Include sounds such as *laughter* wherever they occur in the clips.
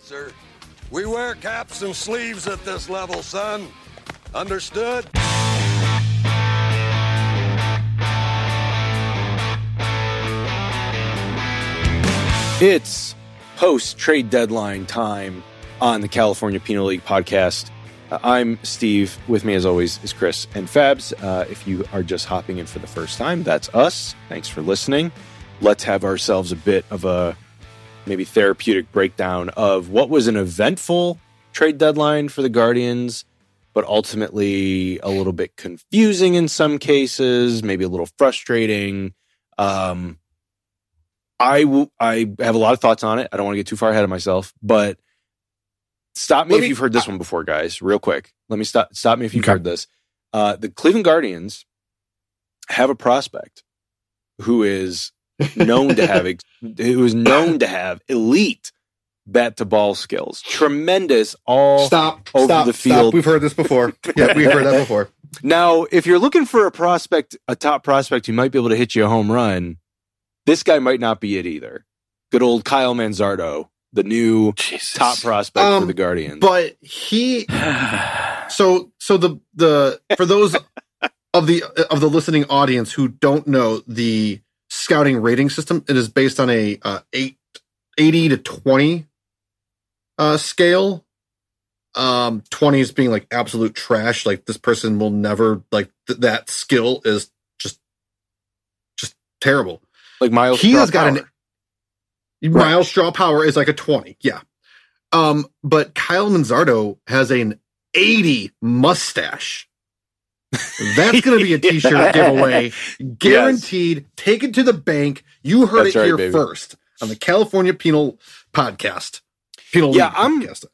Sir, we wear caps and sleeves at this level, son. Understood? It's post trade deadline time on the California Penal League podcast. Uh, I'm Steve. With me, as always, is Chris and Fabs. Uh, if you are just hopping in for the first time, that's us. Thanks for listening. Let's have ourselves a bit of a maybe therapeutic breakdown of what was an eventful trade deadline for the Guardians, but ultimately a little bit confusing in some cases, maybe a little frustrating. Um, I w- I have a lot of thoughts on it. I don't want to get too far ahead of myself, but stop me Let if you've heard this one before, guys. Real quick, let me stop. Stop me if you've Okay. heard this. Uh, the Cleveland Guardians have a prospect who is known to have *laughs* ex- was known to have elite bat to ball skills, tremendous all Stop. over stop. the Stop. field. We've heard this before. Yeah, we've heard that before. *laughs* Now, if you're looking for a prospect, a top prospect who might be able to hit you a home run, this guy might not be it either. Good old Kyle Manzardo, the new top prospect for Um, the Guardians. But he *sighs* so so the the for those of the of the listening audience who don't know the scouting rating system, it is based on a uh, eight, 80 to 20 uh scale. Um 20 is being like absolute trash, like this person will never like th- that skill is just just terrible. like Myles, he Straw has got an Power. Myles Straw Power is like a 20. Yeah. Um, but Kyle Manzardo has an 80 mustache. That's going to be a *laughs* t-shirt Yeah. giveaway. Guaranteed. Take it to the bank. You heard That's it right, here baby. first on the California Penal Podcast. Penal Yeah, League I'm- podcast.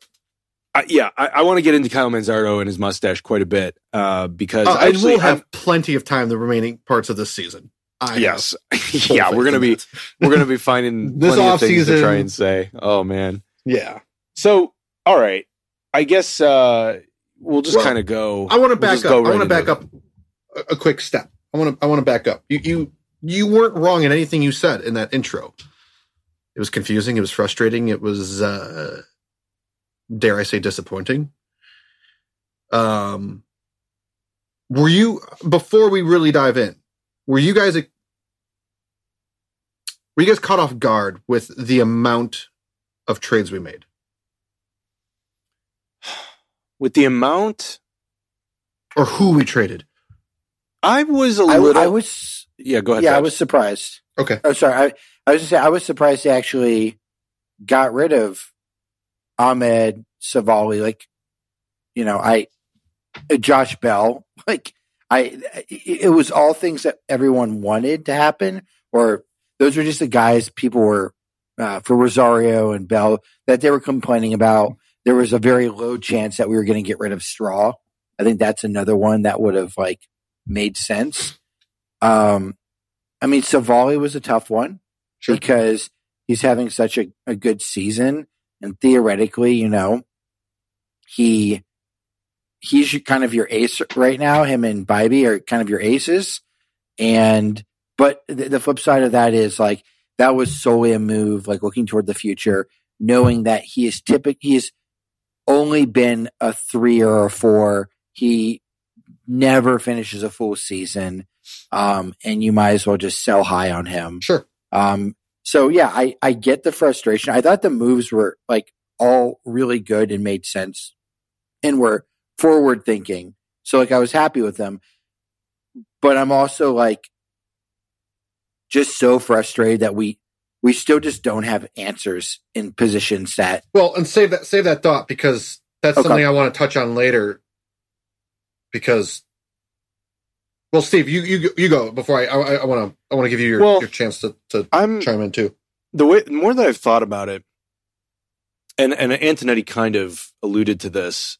I, yeah, I, I want to get into Kyle Manzardo and his mustache quite a bit uh, because Uh, actually, we'll have I'm- plenty of time the remaining parts of this season. I yes, *laughs* yeah, we're gonna be we're gonna be finding *laughs* This plenty of things to try and say. Oh man, Yeah. so all right, I guess uh, we'll just Well, kind of go. I want to we'll back up. go I want to back into up a, a quick step. I want to. I want to back up. You you you weren't wrong in anything you said in that intro. It was confusing. It was frustrating. It was, uh, dare I say, disappointing. Um, were you before we really dive in? Were you guys were you guys caught off guard with the amount of trades we made? With the amount. or who we traded. I was a I, little. I was yeah, go ahead. yeah, I was surprised. Okay. Oh, sorry. I, I was just saying, I was surprised they actually got rid of Ahmed Civale. Like, you know, I uh, Josh Bell. *laughs* Like, I it it was all things that everyone wanted to happen, or those were just the guys people were uh, for Rosario and Bell that they were complaining about. There was a very low chance that we were going to get rid of Straw. I think that's another one that would have like made sense. Um, I mean, Civale was a tough one Sure. because he's having such a, a good season, and theoretically, you know, he he's kind of your ace right now. Him and Bibee are kind of your aces, and but the, the flip side of that is like that was solely a move, like looking toward the future, knowing that he is typical. He's only been a three or a four. He never finishes a full season, um, and you might as well just sell high on him. Sure. Um, so yeah, I, I get the frustration. I thought the moves were like all really good and made sense and were forward thinking. So like I was happy with them, but I'm also like just so frustrated that we, we still just don't have answers in positions that Well, and save that save that thought because that's Okay. something I want to touch on later. Because, well, Steve, you you you go before I I want to I want to give you your, Well, your chance to to I'm chime in too. the way more that I've thought about it, and and Antonetti kind of alluded to this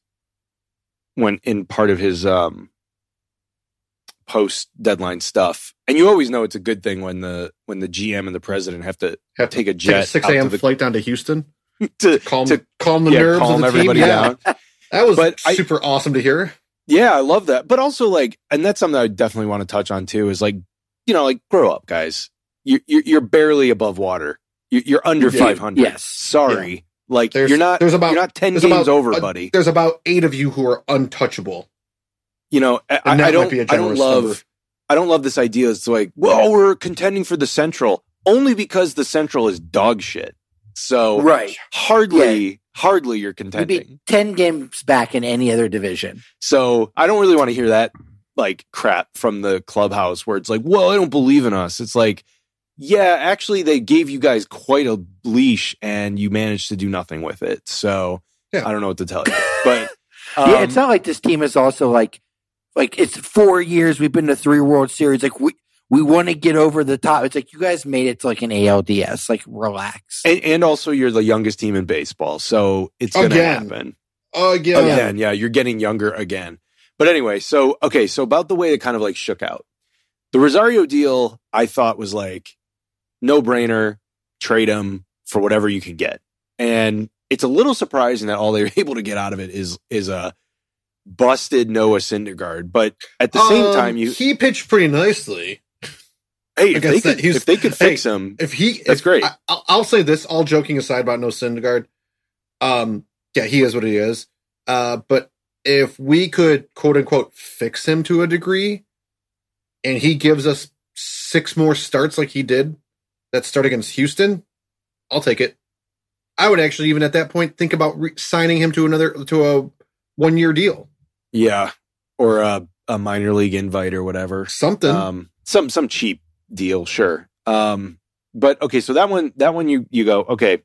when in part of his um, post deadline stuff. And you always know it's a good thing when the when the GM and the president have to Have take a Take jet a six a.m. the- flight down to Houston *laughs* to, calm to calm the yeah, nerves calm of the everybody team. Yeah, down. *laughs* that was But I- super awesome to hear. Yeah, I love that. But also, like, and that's something I definitely want to touch on too. Is like, you know, like, grow up, guys. You, you're you're barely above water. You- You're under 500. Yes. Sorry, like There's- you're not. there's about- you're not 10 games about over, a- buddy. There's about eight of you who are untouchable. You know, I, I don't. be a I don't love. number. I don't love this idea. It's like, well, we're contending for the Central only because the Central is dog shit. So Right. hardly, hardly you're You'd contending. be 10 games back in any other division. So I don't really want to hear that like crap from the clubhouse where it's like, well, I don't believe in us. It's like, yeah, actually, they gave you guys quite a leash and you managed to do nothing with it. So Yeah. I don't know what to tell you. But *laughs* yeah, um, it's not like this team is also like, like it's four years we've been to three World Series. Like we, we want to get over the top. It's like you guys made it to like an ALDS. Like relax. and, and also, you're the youngest team in baseball. So it's going to Again. happen. Again, again. Yeah, you're getting younger again. But anyway, so okay, so about the way it kind of like shook out. The Rosario deal I thought was like no brainer, trade him for whatever you can get. And it's a little surprising that all they were *laughs* able to get out of it is is a busted Noah Syndergaard. But at the same Um, time, you he pitched pretty nicely. hey, if they that could he's- if they could hey, fix him, If he, That's if- great. I, I'll, I'll say this. All joking aside about Noah Syndergaard, um, yeah, he is what he is. Uh, but if we could quote unquote fix him to a degree, and he gives us six more starts like he did that start against Houston, I'll take it. I would actually even at that point think about re- signing him to another to a one year deal, yeah, or a, a minor league invite or whatever. something. um some some cheap deal sure. Um but okay so that one that one you you go okay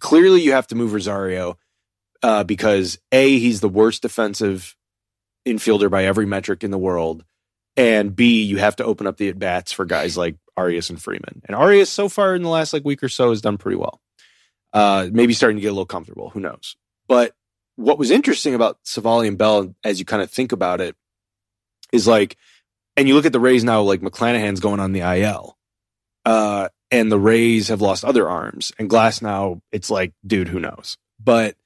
clearly you have to move rosario uh because a he's the worst defensive infielder by every metric in the world and b you have to open up the at bats for guys like arias and freeman. And arias so far in the last like week or so has done pretty well. Uh maybe starting to get a little comfortable. Who knows? But what was interesting about Civale and bell as you kind of think about it is like and you look at the Rays now, like McClanahan's going on the IL. Uh, and the Rays have lost other arms. And Glasnow, it's like, dude, who knows? But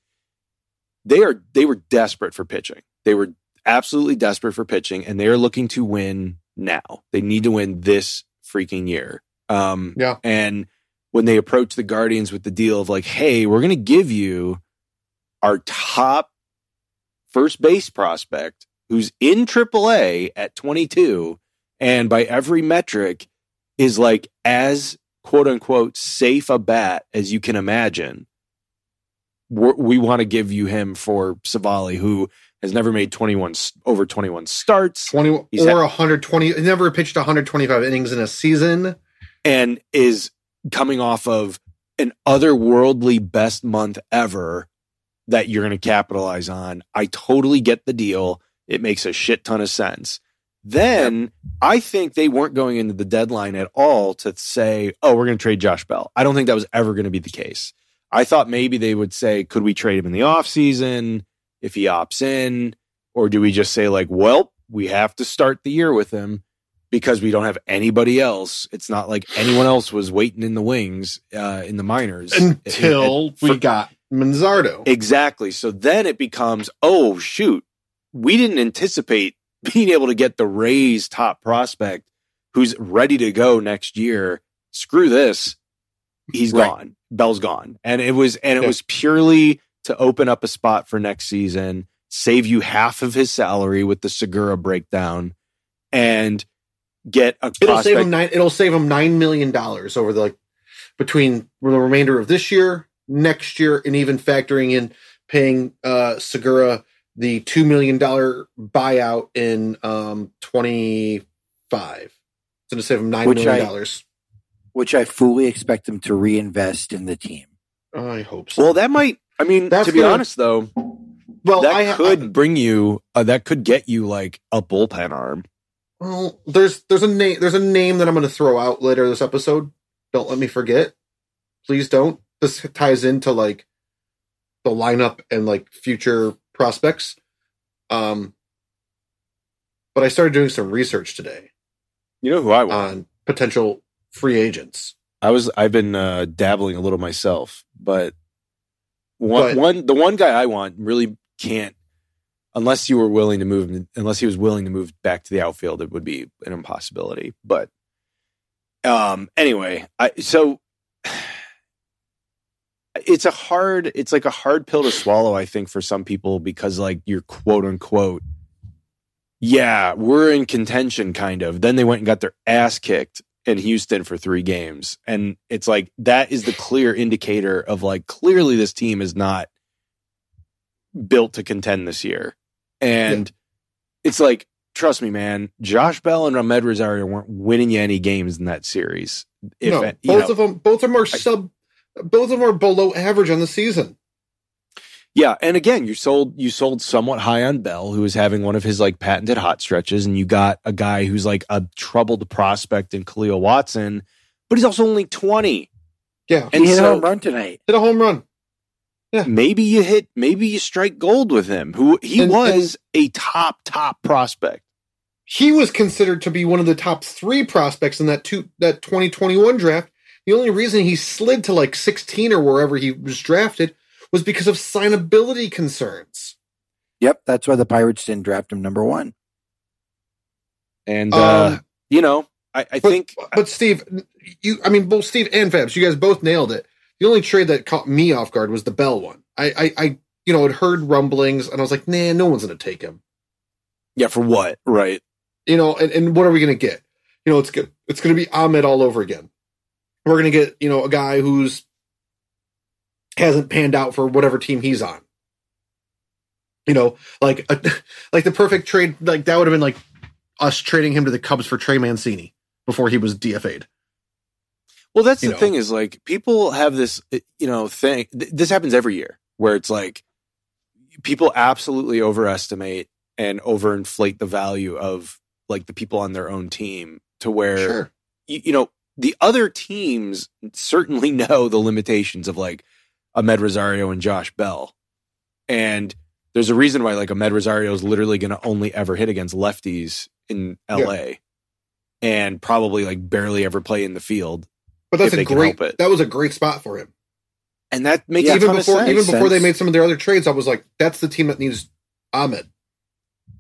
they are they were desperate for pitching. They were absolutely desperate for pitching, and they are looking to win now. They need to win this freaking year. Um, Yeah. And when they approach the Guardians with the deal of like, hey, we're going to give you our top first base prospect who's in AAA at 22 and by every metric is like as quote unquote safe a bat as you can imagine. We're, we want to give you him for Civale, who has never made 21 s- over 21 starts Twenty He's or had- 120. Never pitched 125 innings in a season. and is coming off of an otherworldly best month ever that you're going to capitalize on. I totally get the deal. It makes a shit ton of sense. Then I think they weren't going into the deadline at all to say, oh, we're going to trade Josh Bell. I don't think that was ever going to be the case. I thought maybe they would say, could we trade him in the offseason if he opts in? Or do we just say, like, well, we have to start the year with him because we don't have anybody else. It's not like anyone else was waiting in the wings uh, in the minors until And- and we for- got Manzardo. Exactly. So then it becomes, oh shoot, we didn't anticipate *laughs* being able to get the Rays top prospect who's ready to go next year. Screw this. He's Right. gone. Bell's gone. And it was and it Yeah. was purely to open up a spot for next season, save you half of his salary with the Segura breakdown, and get a It'll prospect. save him nine. It'll save him nine million dollars over the like between the remainder of this year, next year, and even factoring in paying uh Segura the two million dollar buyout in um twenty five. It's going to save him nine Which million dollars. which I fully expect them to reinvest in the team. I hope so. well, that might I mean, That's to be gonna- honest though, well, that I could bring you uh, that could get you like a bullpen arm. Well, there's there's a name there's a name that I'm going to throw out later this episode. Don't let me forget. Please don't. This ties into like the lineup and like future prospects. Um, but I started doing some research today You know who I want? on potential free agents. I was I've been uh, dabbling a little myself, but one But- one the one guy I want really can't unless you were willing to move unless he was willing to move back to the outfield it would be an impossibility. But um anyway, I so it's a hard it's like a hard pill to swallow I think for some people because like you're quote unquote yeah, we're in contention kind of. Then they went and got their ass kicked in Houston for three games. And it's like that is the clear indicator of like clearly this team is not built to contend this year. And it's like, trust me, man, Josh Bell and Ahmed Rosario weren't winning you any games in that series. If no, both know, of them, both of them are sub, both of them are below average on the season. Yeah, and again, you sold you sold somewhat high on Bell, who was having one of his like patented hot stretches, and you got a guy who's like a troubled prospect in Kahlil Watson, but he's also only twenty. Yeah, And he hit so- a home run tonight. hit a home run. Yeah, maybe you hit, maybe you strike gold with him. Who he And- was a top top prospect. He was considered to be one of the top three prospects in that two that 2021 draft. The only reason he slid to like 16 or wherever he was drafted was because of signability concerns. Yep, that's why the Pirates didn't draft him number one. And uh, Um, you know, I, I But, think but Steve, you, I mean, both Steve and Fabs, you guys both nailed it. The only trade that caught me off guard was the Bell one. I, I, I you know, had heard rumblings and I was like, nah, no one's going to take him. yeah, for what? Right. You know, and, and what are we going to get? You know, it's good. It's going to be Ahmed all over again. We're going to get, you know, a guy who's hasn't panned out for whatever team he's on. You know, like a, *laughs* like the perfect trade, like that would have been like us trading him to the Cubs for Trey Mancini before he was DFA'd. Well, that's the know. thing is like people have this, you know, thing. Th- this happens every year where it's like people absolutely overestimate and overinflate the value of like the people on their own team to where Sure. you, you know the other teams certainly *laughs* know the limitations of like Ahmed Rosario and Josh Bell, and there's a reason why like Ahmed Rosario is literally going to only ever hit against lefties in LA, and probably like barely ever play in the field. But that's a great. That was a great spot for him. And that makes Yeah, even before, even before they made some of their other trades, I was like, "That's the team that needs Ahmed.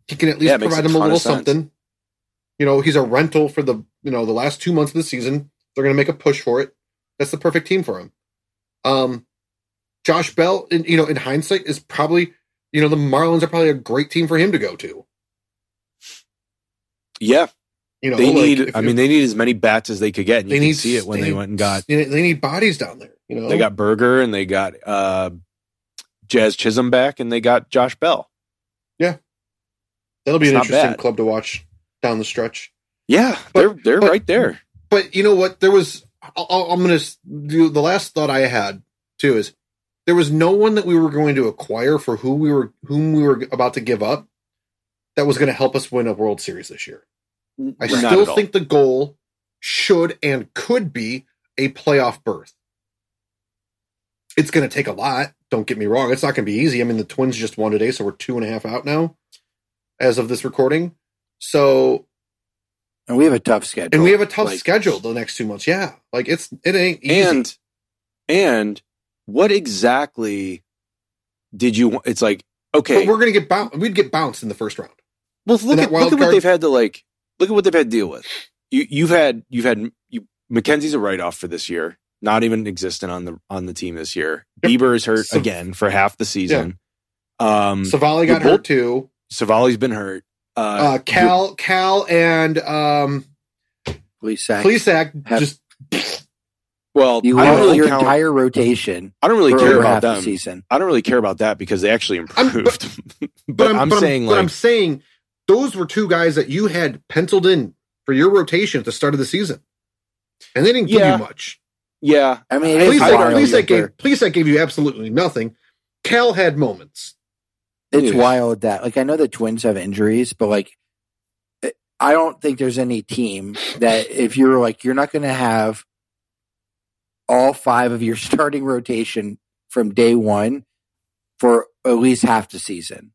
He can at least Yeah, provide him a little something. You know, he's a rental for the you know the last two months of the season. They're going to make a push for it. That's the perfect team for him. Um, Josh Bell, in, you know, in hindsight, is probably you know the Marlins are probably a great team for him to go to. yeah, You know, they like, need. I mean, they need as many bats as they could get. And you they can need see it when they, went and got. They, they need bodies down there. You know, They got Burger and they got uh, Jazz Chisholm back, and they got Josh Bell. Yeah, that'll be it's an interesting bad. club to watch down the stretch. Yeah, But- they're they're but- right there. But you know what? There was. I'll, I'll- I'm going to do the last thought I had too is there was no one that we were going to acquire for who we were whom we were about to give up that was going to help us win a World Series this year. I Not still think the goal should and could be a playoff berth. It's going to take a lot. Don't get me wrong. It's not going to be easy. I mean, the Twins just won today, so we're two and a half out now as of this recording. So And we have a tough schedule. and we have a tough Like- schedule the next two months. Yeah, like it's it ain't easy. and and what exactly did you? want? It's like okay, but we're gonna get bounced. We'd get bounced in the first round. well look at look at what they've had to like. Look at what they've had to deal with. You you've had you've had you McKenzie's a write off for this year. Not even existent on the on the team this year. Yep. Bieber is hurt So- again for half the season. Um, Civale got hurt too. Civale's been hurt. Uh, Uh, Cal, Cal, and um, Plesac. Plesac Have- just well, You I don't really your count- entire rotation I don't really care about half the them. season. I don't really care about that because they actually I'm- improved. *laughs* but, But, I'm, but saying but like I'm saying those were two guys that you had penciled in for your rotation at the start of the season, and they didn't give Yeah. you much. yeah, I mean, it is Plesac, wild. Plesac gave they're- Plesac gave you absolutely nothing. Cal had moments. It's Yeah. wild that, like, I know the Twins have injuries, but like, I don't think there's any team that if you're like, you're not going to have all five of your *laughs* starting rotation from day one, for at least half the season.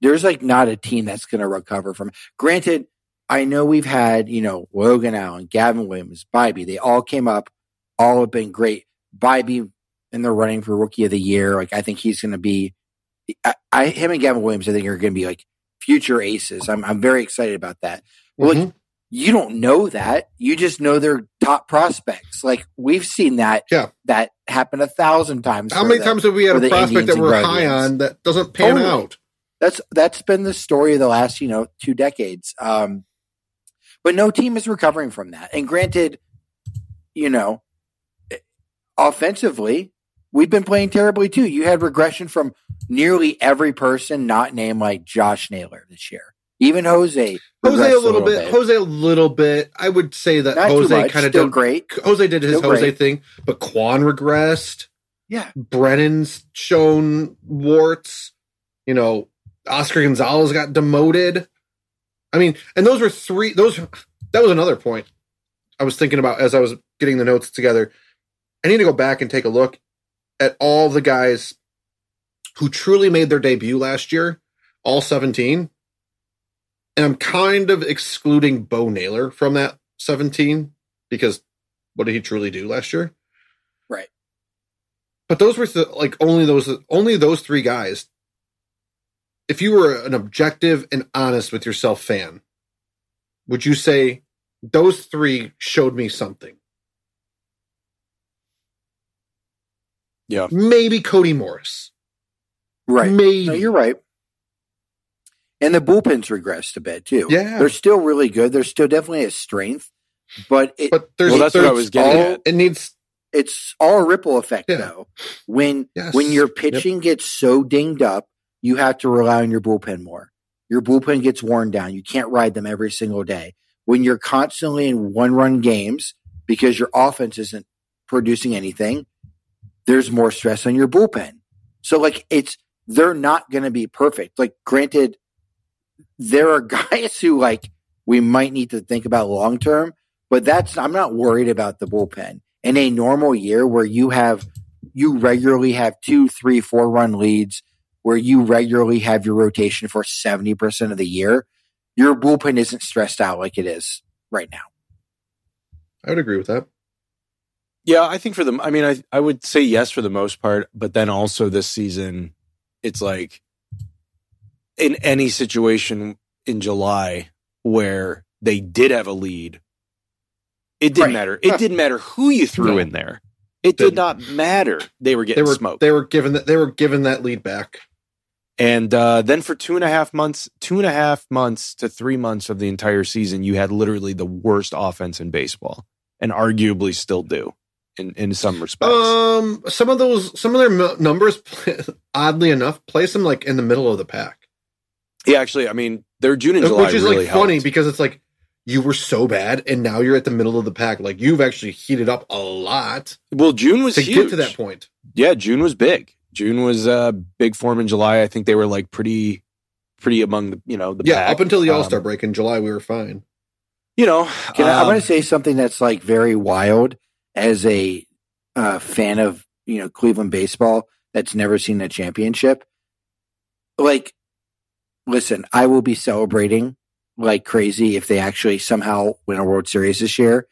There's like not a team that's going to recover from. Granted, I know we've had you know Logan Allen, Gavin Williams, Bibee. They all came up, all have been great. Bibee in the running for Rookie of the Year. Like I think he's going to be. I, I, him and Gavin Williams, I think are going to be like future aces. I'm I'm very excited about that. Well, Mhm. like you don't know that. You just know they're top prospects. Like we've seen that. Yeah. That happen a thousand times. How many them. times have we had a prospect Indians that we're high on that doesn't pan Totally. out? That's that's been the story of the last, you know, two decades. Um, but no team is recovering from that. And granted, you know, offensively, we've been playing terribly too. You had regression from nearly every person not named like Josh Naylor this year. Even Jose. Jose regressed a little bit. Jose a little bit. I would say that Not Jose kind of did. great. Jose did his Still Jose great. thing, but Kwan regressed. Yeah. Brennan's shown warts. You know, Oscar Gonzalez got demoted. I mean, and those were three. Those that was another point I was thinking about as I was getting the notes together. I need to go back and take a look at all the guys who truly made their debut last year, all 17. And I'm kind of excluding Bo Naylor from that 17 because what did he truly do last year? Right. But those were th- like only those only those three guys. If you were an objective and honest with yourself fan, would you say those three showed me something? Yeah. Maybe Cody Morris. Right. Maybe. No, you're right. And the bullpen's regressed a bit too. Yeah. They're still really good. They're still definitely a strength, but it, but there's, Well, that's what I was getting all- at. It needs it's all a ripple effect Yeah. though. When Yes. when your Yep. pitching gets so dinged up, you have to rely on your bullpen more. Your bullpen gets worn down. You can't ride them every single day. When you're constantly in one run games because your offense isn't producing anything, there's more stress on your bullpen. So like it's they're not going to be perfect. Like granted there are *laughs* guys who like we might need to think about long term, but that's I'm not worried about the bullpen. In a normal year where you have you regularly have two, three, four run leads, where you regularly have your rotation for 70% of the year, your bullpen isn't stressed out like it is right now. I would agree with that. Yeah, I think for them, I mean, I, I would say yes for the most part, but then also this season, it's like in any situation in July where they did have a lead, it didn't Right. matter. It didn't matter who you threw No. in there. It did Didn't. matter. They were They getting were smoked. they were given that they were given that lead back. And uh, then for two and a half months, two and a half months to three months of the entire season, you had literally the worst offense in baseball, and arguably still do in in some respects. Um, some of those, some of their numbers, *laughs* oddly enough, place them like in the middle of the pack, yeah, actually, I mean, their June and July which is really like funny helped. because it's like you were so bad and now you're at the middle of the pack. Like you've actually heated up a lot Well, June was to huge. get to that point. Yeah, June was big. June was uh, big form in July. I think they were like pretty, pretty among the you know the Yeah, pack. up until the All Star Um, break in July, we were fine. You know, Can I, I'm um, going to say something that's like very wild as a uh, fan of you know Cleveland baseball that's never seen a championship. Like, listen, I will be celebrating like crazy if they actually somehow win a World Series this year.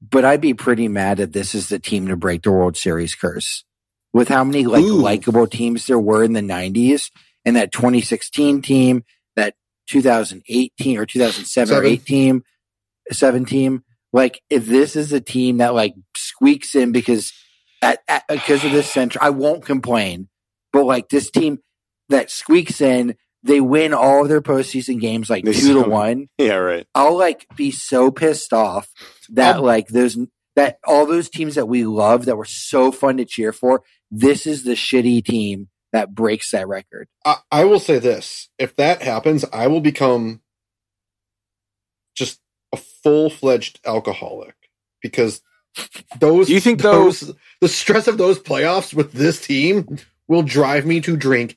But I'd be pretty mad if this is the team to break the World Series curse. With how many like Ooh. likable teams there were in the 90s and that 2016 team, that 2018 or 2007 or Seven. 8 team, 7 team. Like if this is a team that like squeaks in because at, at because of this center, I won't complain. But like this team that squeaks in, they win all of their postseason games like They two to one. *laughs* yeah, right. I'll like be so pissed off that Um, like those that all those teams that we love that were so fun to cheer for. This is the shitty team that breaks that record. I, I will say this: if that happens, I will become just a full fledged alcoholic because those. Do you think, though- those the stress of those playoffs with this team will drive me to drink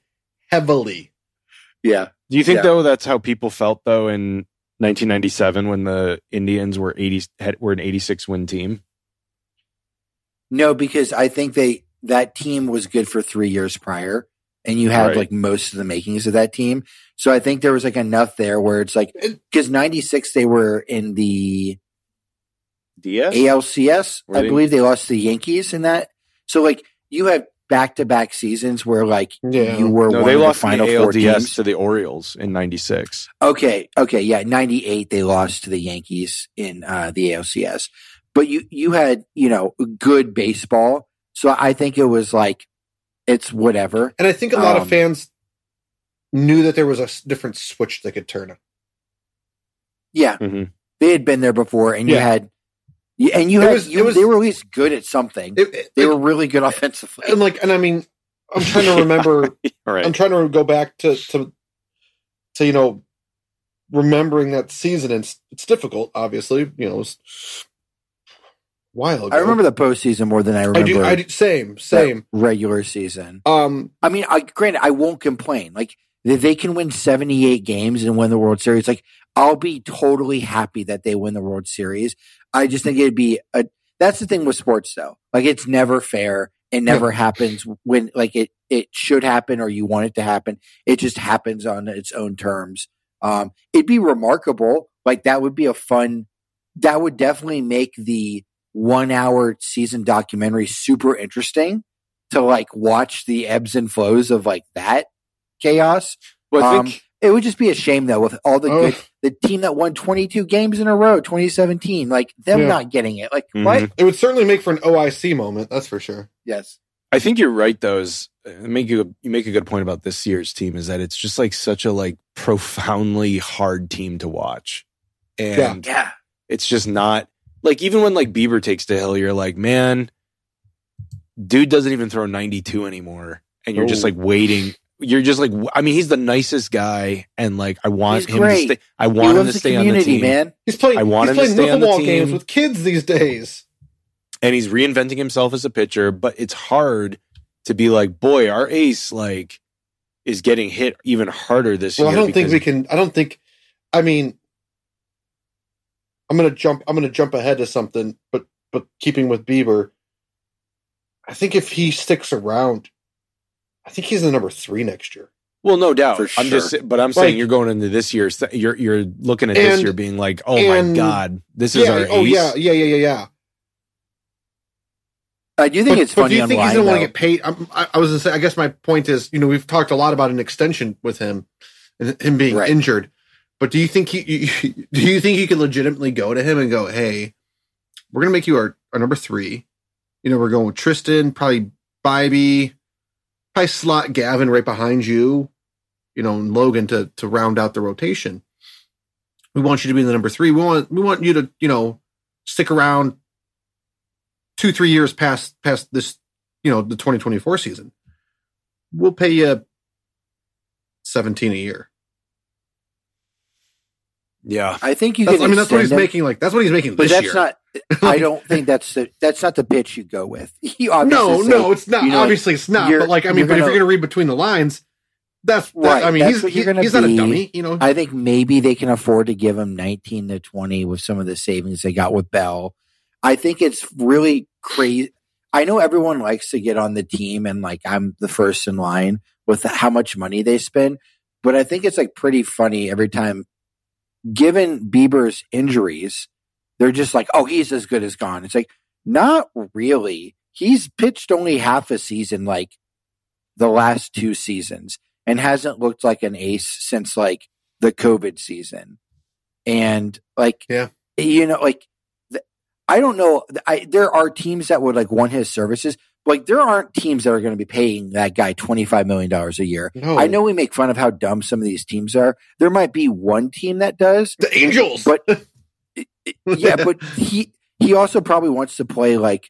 heavily? Yeah. Do you think Yeah. though that's how people felt though in 1997 when the Indians were 80 had, were an 86 win team? No, because I think they that team was good for three years prior. And you had Right. like most of the makings of that team. So I think there was like enough there where it's like because '96 they were in the DS. ALCS. Were I they- believe they lost to the Yankees in that. So like you have back to back seasons where like Yeah. you were No, one they of lost the final the four ALDS teams. to the Orioles in '96. Okay, okay, yeah, ninety eight they lost to the Yankees in uh, the ALCS, but you you had you know good baseball, so I think it was like it's whatever. And I think a lot Um, of fans knew that there was a different switch they could turn. Yeah, Mhm. they had been there before, and you had, and you It had was- you, it was- they were at least good at something. It, it- they like- were really good offensively. and like, and I mean, I'm trying to remember. All *laughs* right. I'm trying to go back to to to you know remembering that season. And it's it's difficult, obviously. You know, it was a while ago. I remember the postseason more than I remember. I do. I do. Same. Same. regular season. Um. I mean, I, granted, I won't complain. Like they can win seventy eight games and win the World Series, like I'll be totally happy that they win the World Series. I just think it'd be a. That's the thing with sports, though. Like it's never fair. It never happens when like it it should happen or you want it to happen. It just happens on its own terms. Um, it'd be remarkable. Like that would be a fun. That would definitely make the one hour season documentary super interesting to like watch the ebbs and flows of like that chaos. Well, Um, think It would just be a shame though with all the Oh. good the team that won 22 games in a row 2017 like them Yeah. not getting it like Mhm. what it would certainly make for an OIC moment. That's for sure. yes I think you're right. Though is uh, make you you make a good point about this year's team is that it's just like such a like profoundly hard team to watch, and yeah it's just not like even when like Bieber takes the hill, you're like, man, dude doesn't even throw 92 anymore, and you're just Oh. like waiting. You're just like, I mean, he's the nicest guy, and like, I want He's him great. to stay. I want him to the stay on the community team, man He's playing. I want he's him to playing stay on the team. games with kids these days. and he's reinventing himself as a pitcher. But it's hard to be like, boy, our ace like is getting hit even harder this year. Well, I don't think because- we can. I don't think. I mean, I'm gonna jump. I'm gonna jump ahead to something, but but keeping with Bieber, I think if he sticks around, I think he's the number three next year. Well, no doubt. For I'm just, but I'm saying you're going into this year. You're you're looking at this And- year being like, oh my god, this is yeah. our Oh ace. yeah. Yeah. Yeah. Yeah. Yeah. i do think But, it's but funny do you think he's gonna want to get paid? I'm, I, I was gonna say. I guess my point is, you know, we've talked a lot about an extension with him, and him being Right. injured. But do you think? You, *laughs* do you think you could legitimately go to him and go, "Hey, we're gonna make you our, our number three. You know, we're going with Triston, probably Bibee, probably slot Gavin right behind you. You know, and Logan to to round out the rotation. We want you to be the number three. We want we want you to you know stick around two three years past past this you know the 2024 season. We'll pay you 17 a year. Yeah. i think you That's, can I mean, that's what he's extend him, making. Like that's what he's making but this that's year. not *laughs* i don't think that's the that's not the pitch you go with *laughs* you obviously no, say- no, it's not. you know, Obviously, it's not. But like, I mean, you're but if gonna- you're going to read between the lines, that's that, Right, I mean, that's he's what you're he- gonna he's not a dummy. You know, I think maybe they can afford to give him 19 to 20 with some of the savings they got with Bell. I think it's really crazy. I know everyone likes to get on the team and like I'm the first in line with how much money they spend, but I think it's like pretty funny every time given Bieber's injuries, they're just like, "Oh, he's as good as gone." It's like not really. He's pitched only half a season like the last two seasons and hasn't looked like an ace since like the COVID season. And like, Yeah. you know, like, I don't know. I, there are teams that would like want his services. Like, there aren't teams that are going to be paying that guy $25 million a year. no, I know we make fun of how dumb some of these teams are. There might be one team that does, the Angels, but *laughs* yeah, but he he also probably wants to play like.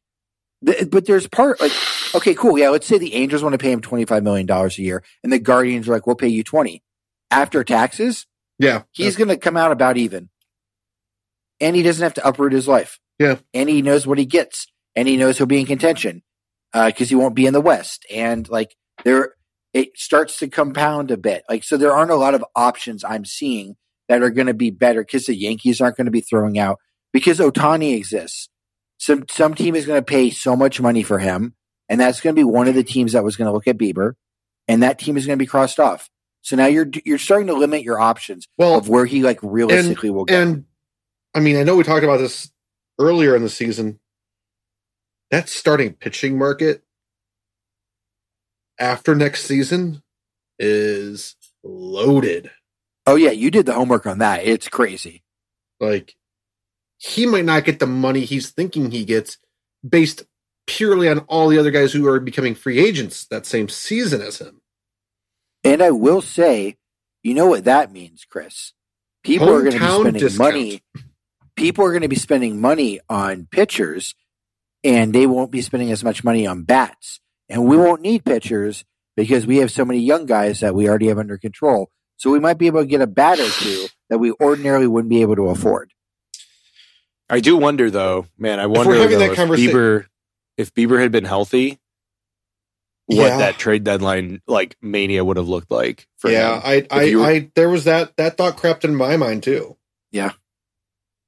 But there's part like okay, cool, yeah. Let's say the Angels want to pay him twenty five million dollars a year, and the Guardians are like, "We'll pay you twenty after taxes." yeah, He's going to come out about even, and he doesn't have to uproot his life. Yeah. and he knows what he gets, and he knows he'll be in contention Uh, because he won't be in the West, and like there, it starts to compound a bit. Like so, there aren't a lot of options I'm seeing that are going to be better because the Yankees aren't going to be throwing out because Ohtani exists. Some some team is going to pay so much money for him, and that's going to be one of the teams that was going to look at Bieber. and that team is going to be crossed off. So now you're you're starting to limit your options Well, of where he like realistically will go. and I mean, I know we talked about this earlier in the season. That starting pitching market after next season is loaded. oh yeah, you did the homework on that. It's crazy. Like he might not get the money he's thinking he gets based purely on all the other guys who are becoming free agents that same season as him. And I will say, you know what that means, Chris? People are going to be spending discount. money. People are going to be spending money on pitchers, and they won't be spending as much money on bats. And we won't need pitchers because we have so many young guys that we already have under control. So we might be able to get a bat or two that we ordinarily wouldn't be able to afford. I do wonder though, man. I wonder having though, that if conversa- Bieber, if Bieber had been healthy, what Yeah. that trade deadline like mania would have looked like for yeah, him. I, I, were- I, there was that that thought crept in my mind too. Yeah.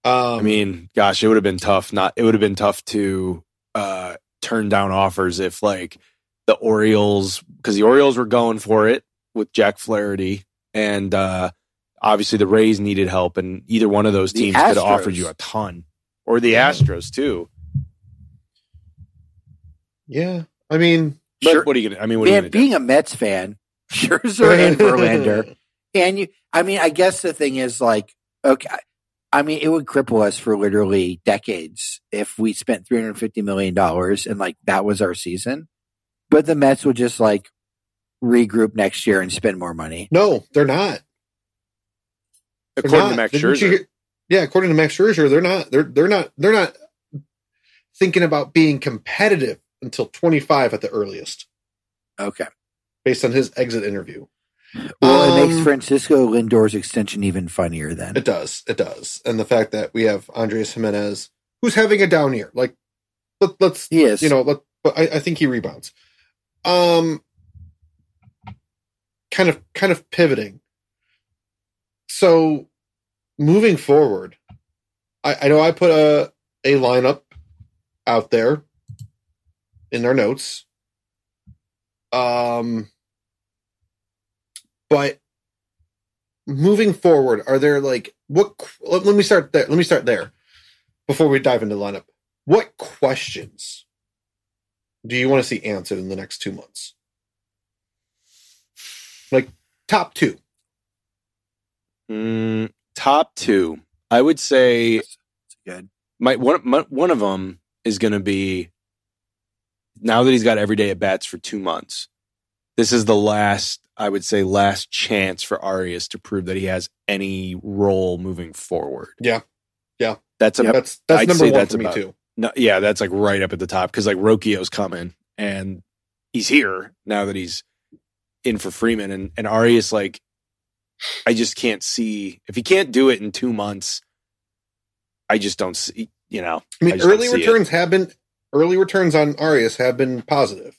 Um, I mean, gosh, it would have been tough. Not it would have been tough to uh, turn down offers if like the Orioles because the Orioles were going for it with Jack Flaherty, and uh, obviously the Rays needed help, and either one of those teams could have offered you a ton, or the Astros too. yeah, I mean, But Sure. what are you gonna? I mean, what are you Man, gonna do? being a Mets fan, *laughs* Scherzer and Verlander, *laughs* and you, I mean, I guess the thing is like, okay, I mean, it would cripple us for literally decades if we spent three hundred fifty million dollars and like that was our season. But the Mets would just like regroup next year and spend more money. no, they're not. They're According not. to Max Didn't Scherzer, hear- yeah, according to Max Scherzer, they're not. They're they're not. They're not thinking about being competitive until 25 at the earliest, Okay. based on his exit interview. Well, it Um, makes Francisco Lindor's extension even funnier then. It does. It does. And the fact that we have Andres Gimenez, who's having a down year, like let, let's He is. you know, let, but I, I think he rebounds. Um, kind of, kind of pivoting. So, moving forward, I, I know I put a a lineup out there in our notes. Um, but moving forward, are there like what? Let, let me start there. Let me start there before we dive into the lineup. What questions do you want to see answered in the next two months? Like top two. Mm, top two, I would say good. my one my, one of them is going to be now that he's got every day at bats for two months. This is the last, I would say, last chance for Arias to prove that he has any role moving forward. Yeah. Yeah. that's a That's that's I'd number say one that's for me too. no, yeah, that's like right up at the top because like Rocchio's coming and he's here now that he's in for Freeman and and Arias like I just can't see if he can't do it in two months. I just don't see, you know. I mean, I early see it. returns have been early returns on Arias have been positive.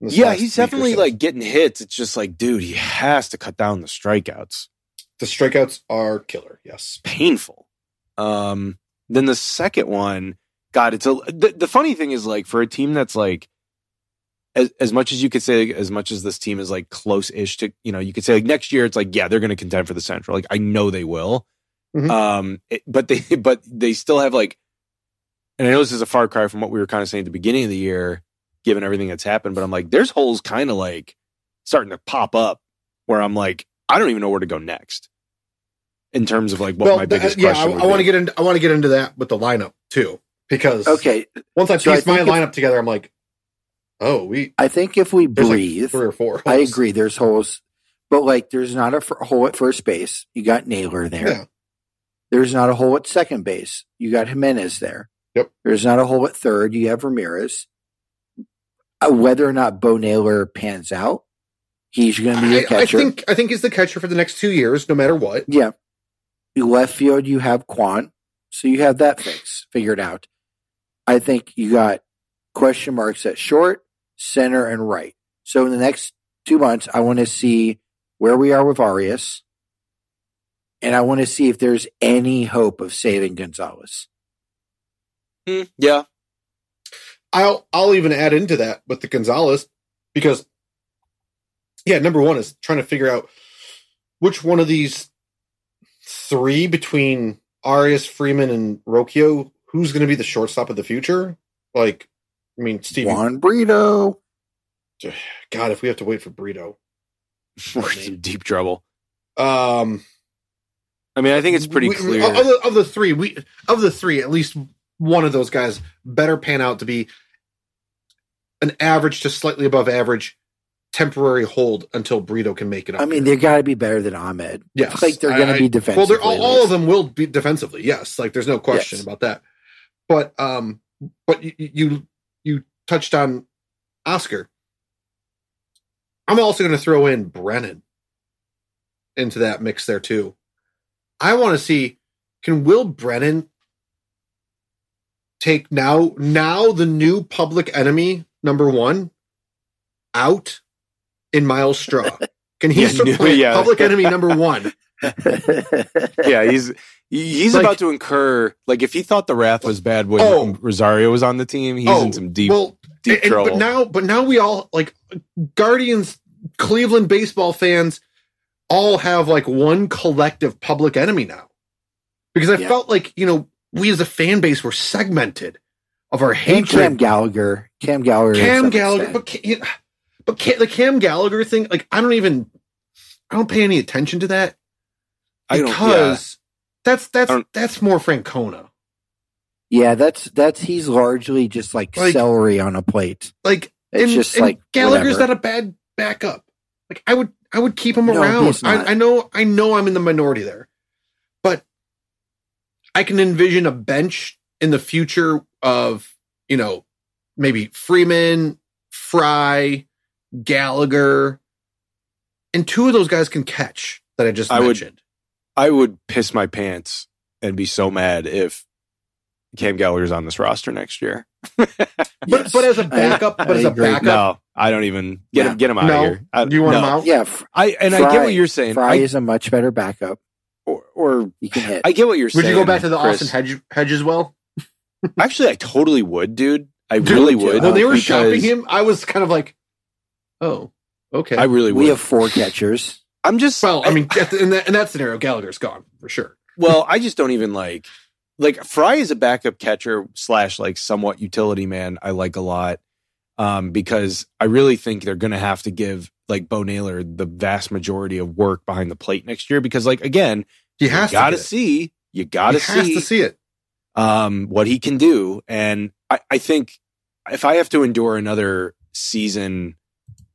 Yeah, he's definitely like getting hits. It's just like, dude, he has to cut down the strikeouts. the strikeouts are killer. Yes. Painful. Um, then the second one, God, it's a the, the funny thing is like for a team that's like as as much as you could say, as much as this team is like close ish to, you know, you could say like next year it's like, yeah, they're gonna contend for the central. Like I know they will. Mhm. Um it- but they *laughs* but they still have like and I know this is a far cry from what we were kind of saying at the beginning of the year, given everything that's happened, but I'm like, there's holes kind of like starting to pop up where I'm like, I don't even know where to go next in terms of like what my th- uh, biggest yeah, I, question would I want to get into I want to get into that with the lineup too because Okay. once I So I piece my think if- lineup together, I'm like, oh, we I think if we breathe, like three or four. I agree. There's holes, but like there's not a f- hole at first base. You got Naylor there. Yeah. There's not a hole at second base. You got Gimenez there. Yep. There's not a hole at third. You have Ramirez. Uh, whether or not Bo Naylor pans out, he's going to be a your I catcher. think I think he's the catcher for the next two years, no matter what. yeah. Left field, you have Kwan, so you have that fix figured out. I think you got question marks at short, center, and right. So in the next two months, I want to see where we are with Arias, and I want to see if there's any hope of saving Gonzalez. Hmm, yeah. I'll I'll even add into that with the Gonzalez because yeah, number one is trying to figure out which one of these three between Arias, Freeman, and Rocchio, who's going to be the shortstop of the future. Like, I mean, Steve, Juan Brito. *sighs* God, if we have to wait for Brito, *laughs* We're in deep trouble. um, I mean, I think it's pretty we- clear. Of the, of the three, we of the three, at least one of those guys better pan out to be an average to slightly above average temporary hold until Brito can make it up. I mean, they got to be better than Amed. Yes, like they're going to be defensive. Well, they're all, all of them will be defensively. Yes, like there's no question Yes. about that. But um, but you, you you touched on Oscar. I'm also going to throw in Brennan into that mix there too. I want to see can Will Brennan take now now the new public enemy number one out in Myles Straw. Can he *laughs* Yeah, yeah. public enemy number one? *laughs* yeah, he's he's Like- about to incur like if he thought the wrath was bad when Oh. Rosario was on the team, he's in oh, some deep well, deep and- trouble. But now, but now we all like Guardians, Cleveland baseball fans, all have like one collective public enemy now, because I Yeah. felt like you know we as a fan base were segmented of our and Cam hatred. Gallagher. Cam Gallagher. Cam Gallagher, but but the Cam Gallagher thing, like I don't even, I don't pay any attention to that don't- yeah. because that's that's um, that's more Francona. Yeah, that's that's he's largely just like, Like- celery on a plate. Like It's and, just and like Gallagher's whatever. not a bad backup. Like I would, I would keep him No, around. I, I know, I know, I'm in the minority there, but I can envision a bench in the future of you know maybe Freeman, Fry, Gallagher, and two of those guys can catch that I just I would- mentioned. I would piss my pants and be so mad if Cam Gallagher's on this roster next year. *laughs* but Yes. but as a backup, I but as a agree. backup, No, I don't even get Yeah. him get him out no, of here. I, do you want no. him out? Yeah, F- I and I get what you're saying. Fry I, is a much better backup. or, or He can hit. I get what you're Would saying. Would you go back to the Chris. Austin Hedge, as well? *laughs* Actually, I totally would, dude. I Dude, really would. When they were because shopping him, I was kind of like, oh, okay. I really would. we have four catchers. *laughs* I'm just well, I mean, at the- in, that, in that scenario, Gallagher's gone for sure. well, I just don't even like like Fry is a backup catcher slash like somewhat utility man. I like a lot um, because I really think they're going to have to give like Bo Naylor the vast majority of work behind the plate next year because like again, He has you got to to it. see, you got to He has see, to see it. Um, what he can do, and I, I think if I have to endure another season.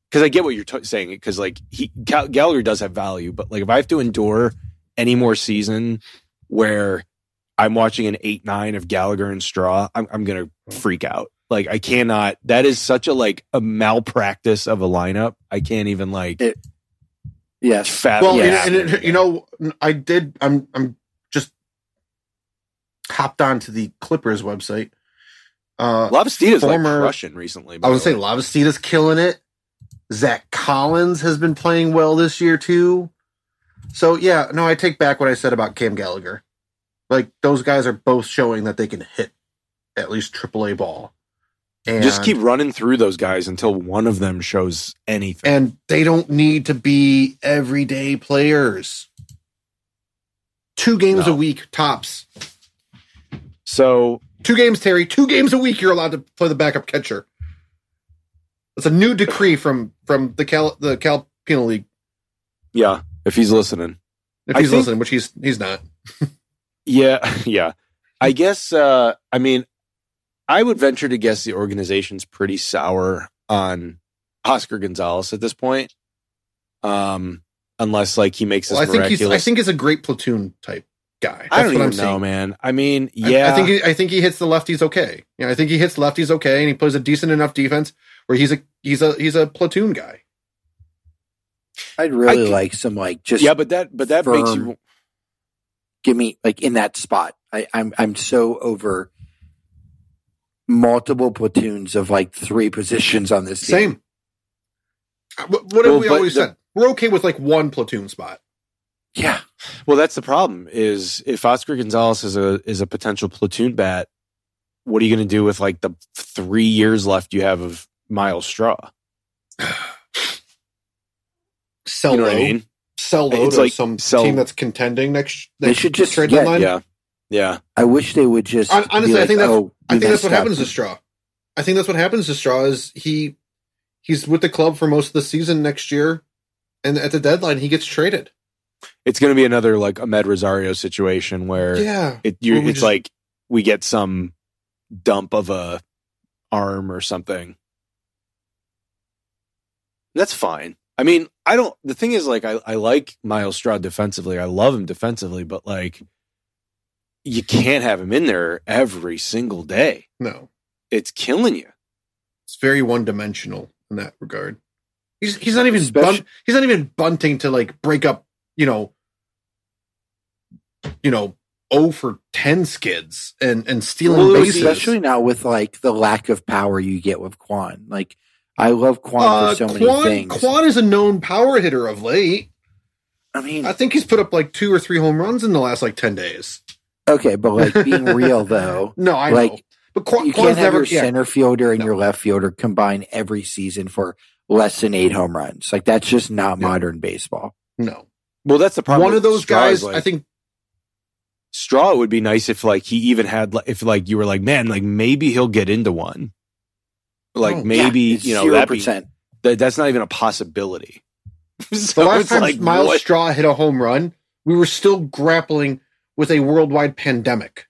Because I get what you're t- saying, because like he Gal- Gallagher does have value, but like if I have to endure any more season where I'm watching an eight nine of Gallagher and Straw, I'm, I'm gonna freak out. Like I cannot. That is such a like a malpractice of a lineup. I can't even like It- Yes. fathom. Well, that. and, and it- you know, I did. I'm I'm hopped onto the Clippers website. Uh, Lavastida's like former- crushing recently. I gonna say Lavastida's killing it. Zack Collins has been playing well this year too. So yeah, no, I take back what I said about Cam Gallagher. Like those guys are both showing that they can hit at least AAA ball. And, Just keep running through those guys until one of them shows anything. and they don't need to be everyday players. Two games No. a week tops. So Two games, Terry. Two games a week. You're allowed to play the backup catcher. That's a new decree from from the Cal the Cal Penal League. yeah, if he's listening, If he's think- listening, which he's he's not. *laughs* yeah, *laughs* yeah. I guess. uh I mean, I would venture to guess the organization's pretty sour on Oscar Gonzalez at this point. Um, unless like he makes this Well, I think he's. I think he's a great platoon type guy. That's I don't what even I'm know, saying. man. I mean, yeah, I, think he, I think he hits the lefties okay. You know, I think he hits lefties okay, and he plays a decent enough defense where he's a he's a he's a platoon guy. I'd really I- like some like just yeah, but that but that makes you give me like in that spot. I, I'm I'm so over multiple platoons of like three positions on this team. Same. Uh, What, what have Well, we always the- said? We're okay with like one platoon spot. Yeah. Well, that's the problem. Is if Oscar Gonzalez is a is a potential platoon bat, what are you going to do with like the three years left you have of Myles Straw? sell *sighs* You know what low, I mean? sell low It's to like some sell- team that's contending next. They next should just trade get- deadline. Yeah, yeah. I wish they would just. Honestly, be I think that's- oh, I think that's what happens up. to Straw. I think that's what happens to Straw is he he's with the club for most of the season next year, and at the deadline he gets traded. It's going to be another like Amed Rosario situation where Yeah, it you it's just- like we get some dump of a arm or something. That's fine. I mean, I don't. The thing is, like, I I like Myles Straw defensively. I love him defensively, but like, you can't have him in there every single day. no, It's killing you. it's very one dimensional in that regard. He's he's not even bun- he's not even bunting to like break up. You know, you know, oh for ten skids and and stealing Well, bases. especially now with like the lack of power you get with Kwan. Like I love Kwan Uh, for so many things. Kwan is a known power hitter of late. I mean, I think he's put up like two or three home runs in the last like ten days. okay, but like being *laughs* real though, No, I know. like But Kwan, you Kwan's can't have never your yeah, center fielder and No. your left fielder combine every season for less than eight home runs. Like that's just not Yeah. modern baseball. no. Well, that's the problem. One of those Straw guys, like, I think. Straw would be nice if like he even had like, if like you were like man like maybe he'll get into one. Like Oh, maybe Yeah, you know zero that percent. that that's not even a possibility. *laughs* The so last time like Myles what? Straw hit a home run, we were still grappling with a worldwide pandemic.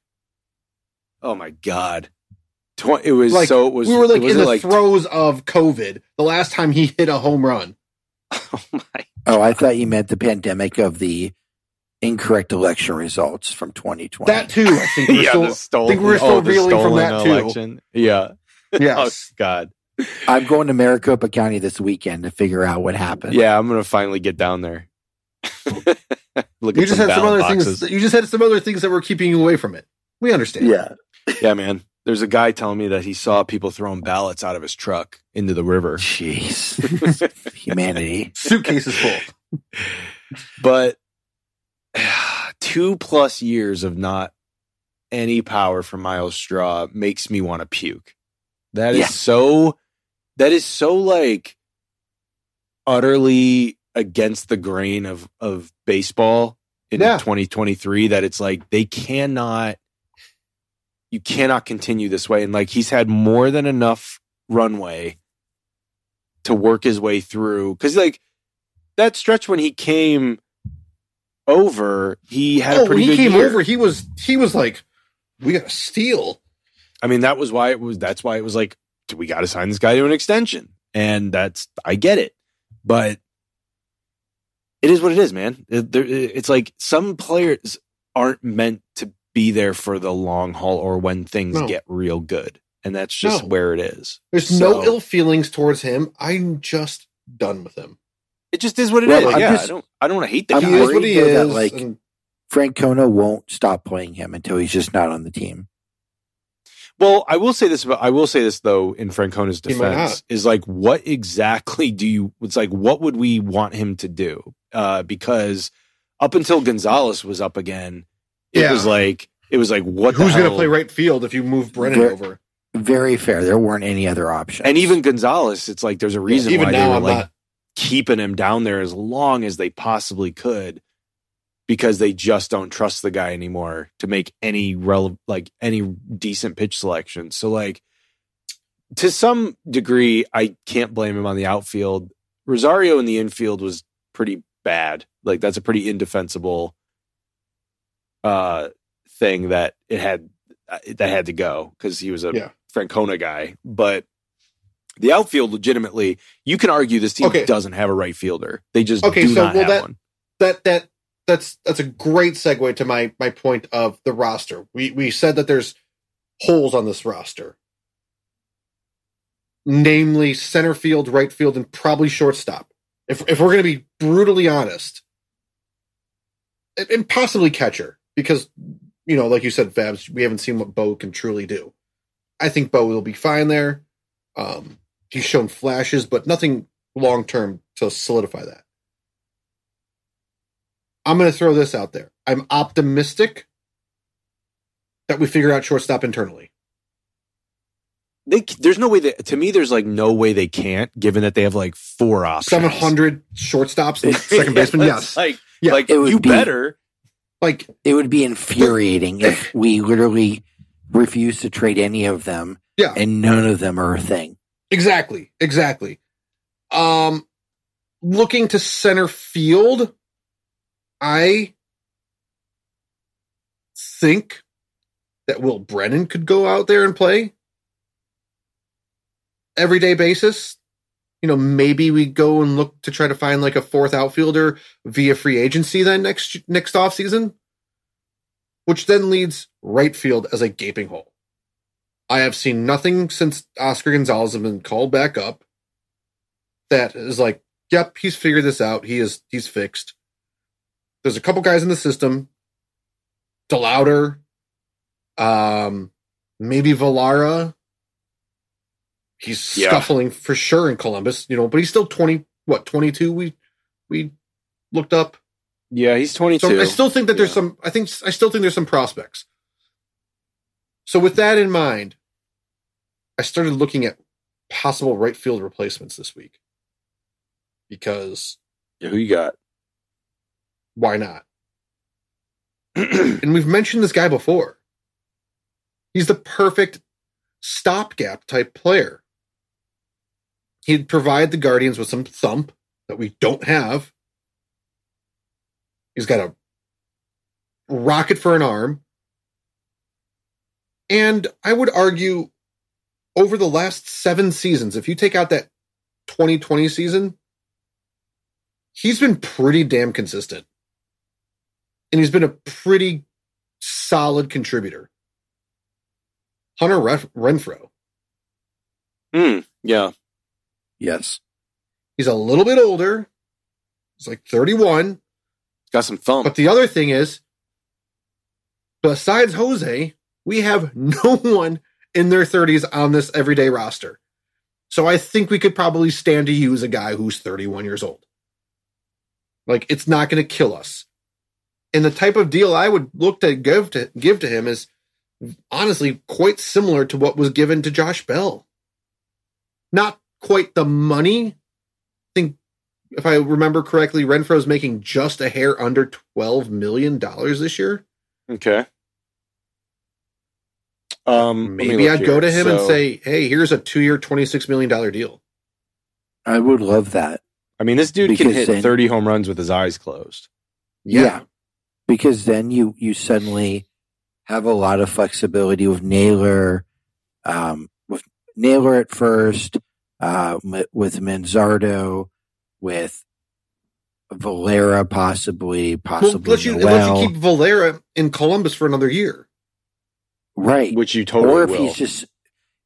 Oh my god. Tw- it was Like, so it was we were like was in the like throes of COVID. The last time he hit a home run. *laughs* oh my Oh, I thought you meant the pandemic of the incorrect election results from 2020. That too, I think we're *laughs* yeah, still. the stolen, think we're still oh, reeling from stolen that, too. election. Yeah. *laughs* yes. Oh god. I'm going to Maricopa County this weekend to figure out what happened. Yeah, I'm gonna finally get down there. *laughs* Look you at just some had some other boxes. things. You just had some other things that were keeping you away from it. We understand. Yeah. Yeah, man. There's a guy telling me that he saw people throwing ballots out of his truck into the river. Jeez. *laughs* Humanity. Suitcases full. but *sighs* two plus years of not any power from Myles Straw makes me want to puke. That is Yeah. so that is so like utterly against the grain of of baseball in Yeah. 2023 that it's like they cannot you cannot continue this way and like he's had more than enough runway to work his way through cuz like that stretch when he came over he had Oh, a when pretty he good came year. over, he was he was like, "We got to steal." I mean, that was why it was. That's why it was like, "Do we got to sign this guy to an extension? And that's I get it, but it is what it is, man. It- there- it's like some players aren't meant to be there for the long haul or when things No. get real good, and that's just No. where it is. There's no ill feelings towards him. I'm just done with him. It just is what it is. Well, I'm yeah, just- I don't. I don't want to hate the I'm guy. he is what he though that, is. like, and- Francona won't stop playing him until he's just not on the team. Well, I will say this about I will say this though in Francona's defense is like what exactly do you it's like what would we want him to do? Uh because up until Gonzalez was up again, it Yeah. was like it was like what who's going to play right field if you move Brennan Ver- over? Very fair. There weren't any other options. And even Gonzalez, it's like there's a reason Even why now, they were I'm like not. keeping him down there as long as they possibly could because they just don't trust the guy anymore to make any relevant like any decent pitch selection. So like to some degree I can't blame him on the outfield. Rosario in the infield was pretty bad. Like that's a pretty indefensible uh thing that it had uh, that had to go cuz he was a Yeah. Francona guy, but the outfield legitimately, you can argue this team Okay. doesn't have a right fielder. They just Okay, do so, not well, have that- one. that that that's that's a great segue to my my point of the roster. We we said that there's holes on this roster. Namely center field, right field, and probably shortstop. If if we're gonna be brutally honest. And- And possibly catcher, because you know, like you said, Fabs, we haven't seen what Bo can truly do. I think Bo will be fine there. Um, he's shown flashes, but nothing long term to solidify that. I'm going to throw this out there. I'm optimistic that we figure out shortstop internally. they there's no way that to me there's like no way they can't given that they have like four options. Seven hundred shortstops and *laughs* second baseman. it's Yes, like Yeah. like It would you be- better. like It would be infuriating if we literally refuse to trade any of them yeah, and none of them are a thing. exactly, exactly. Um, looking to center field, I think that Will Brennan could go out there and play everyday basis. You know, maybe we go and look to try to find like a fourth outfielder via free agency then next next off season, which then leads right field as a gaping hole. I have seen nothing since Oscar Gonzalez has been called back up that is like, yep, he's figured this out. He is he's fixed. There's a couple guys in the system. DeLauter, um, maybe Valera. He's Yeah. scuffling for sure in Columbus, you know, but he's still twenty. What twenty two? We we looked up. Yeah, he's 22. So I still think that there's Yeah. some. I think I still think there's some prospects. So with that in mind, I started looking at possible right field replacements this week because Yeah, who you got? why not? and we've mentioned this guy before. He's the perfect stopgap type player. He'd provide the Guardians with some thump that we don't have. He's got a rocket for an arm. And I would argue over the last seven seasons, if you take out that 2020 season, he's been pretty damn consistent and he's been a pretty solid contributor. Hunter Ref- Renfroe, Hmm. yeah. Yes. he's a little bit older. He's like 31. Got some thump. But the other thing is, besides Jose, we have no *laughs* one in their 30s on this everyday roster. So I think we could probably stand to use a guy who's 31 years old. Like it's not going to kill us. And the type of deal I would look to give to give to him is honestly quite similar to what was given to Josh Bell. Not quite the money. I think if I remember correctly, Renfroe's making just a hair under twelve million dollars this year. okay. Um, Maybe I'd go here. to him and say, "Hey, here's a two-year, twenty-six million dollar deal." I would love that. I mean, this dude can hit then- 30 home runs with his eyes closed. Yeah, Because then you, you suddenly have a lot of flexibility with Naylor, um, with Naylor at first, uh, with Manzardo, with Valera possibly, well, possibly let you let Noel. you keep Valera in Columbus for another year. Right. Which you totally or if will. he's just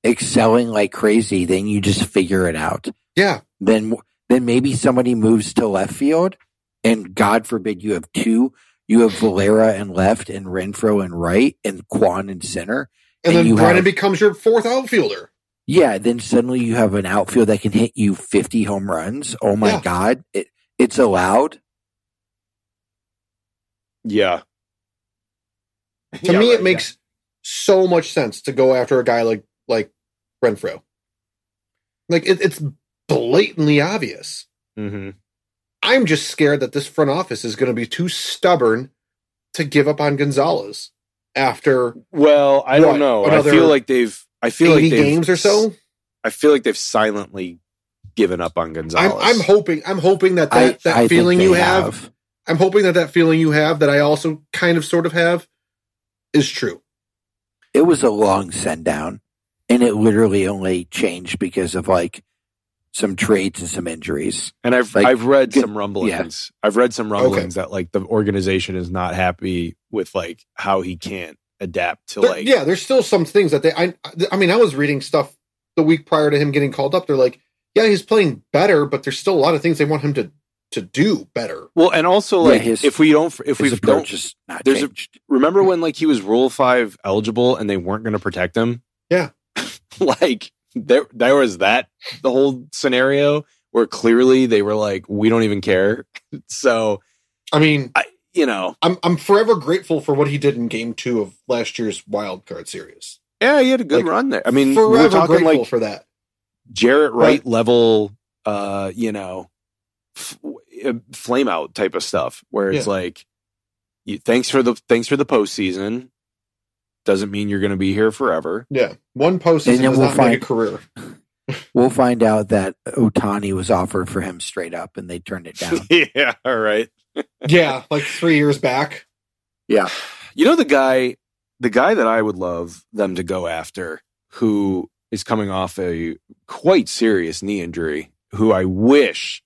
excelling like crazy, then you just figure it out. Yeah, Then, then maybe somebody moves to left field, and God forbid you have two. You have Valera and left, and Renfroe and right, and Kwan and center. and, And then you Brennan have- becomes your fourth outfielder. Yeah, then suddenly you have an outfield that can hit you 50 home runs. Oh my Yeah. God. It, it's allowed. yeah. To Yeah, me, right, it makes so much sense to go after a guy like like Renfroe. Like it, it's blatantly obvious. yeah. Mhm. I'm just scared that this front office is going to be too stubborn to give up on Gonzalez after Well, I What, don't know. I feel like they've. I feel like they've, games or so. I feel like they've silently given up on Gonzalez. I'm, I'm hoping. I'm hoping that I, that, that I feeling they you have, I'm hoping that that feeling you have that I also kind of sort of have is true. It was a long send down, and it literally only changed because of like some trades and some injuries. And I've Like, I've read good- some rumblings. I've read some rumblings that like the organization is not happy with like how he can't adapt to There- like yeah, there's still some things that they. I. I mean, I was reading stuff the week prior to him getting called up. They're like, yeah, he's playing better, but there's still a lot of things they want him to to do better. Well, and also Yeah, like his- if we don't if we don't approach is not there's a- remember when like he was Rule Five eligible and they weren't going to protect him. Yeah. *laughs* like there there was that the whole scenario where clearly they were like we don't even care. *laughs* so I mean, I, you know I'm I'm forever grateful for what he did in Game Two of last year's Wild Card Series. Yeah, he had a good Like, run there. I mean, we Forever were talking grateful like for that. Jaret Wright Right. level, uh, you know, f- uh, flame out type of stuff where it's Yeah. like, you, thanks for the thanks for the postseason. Doesn't mean you're going to be here forever. Yeah, one postseason And then does we'll not make find- a career. *laughs* We'll find out that Ohtani was offered for him straight up, and they turned it down. *laughs* yeah, all right. *laughs* yeah, like three years back. yeah, You know the guy, the guy that I would love them to go after, who is coming off a quite serious knee injury, who I wish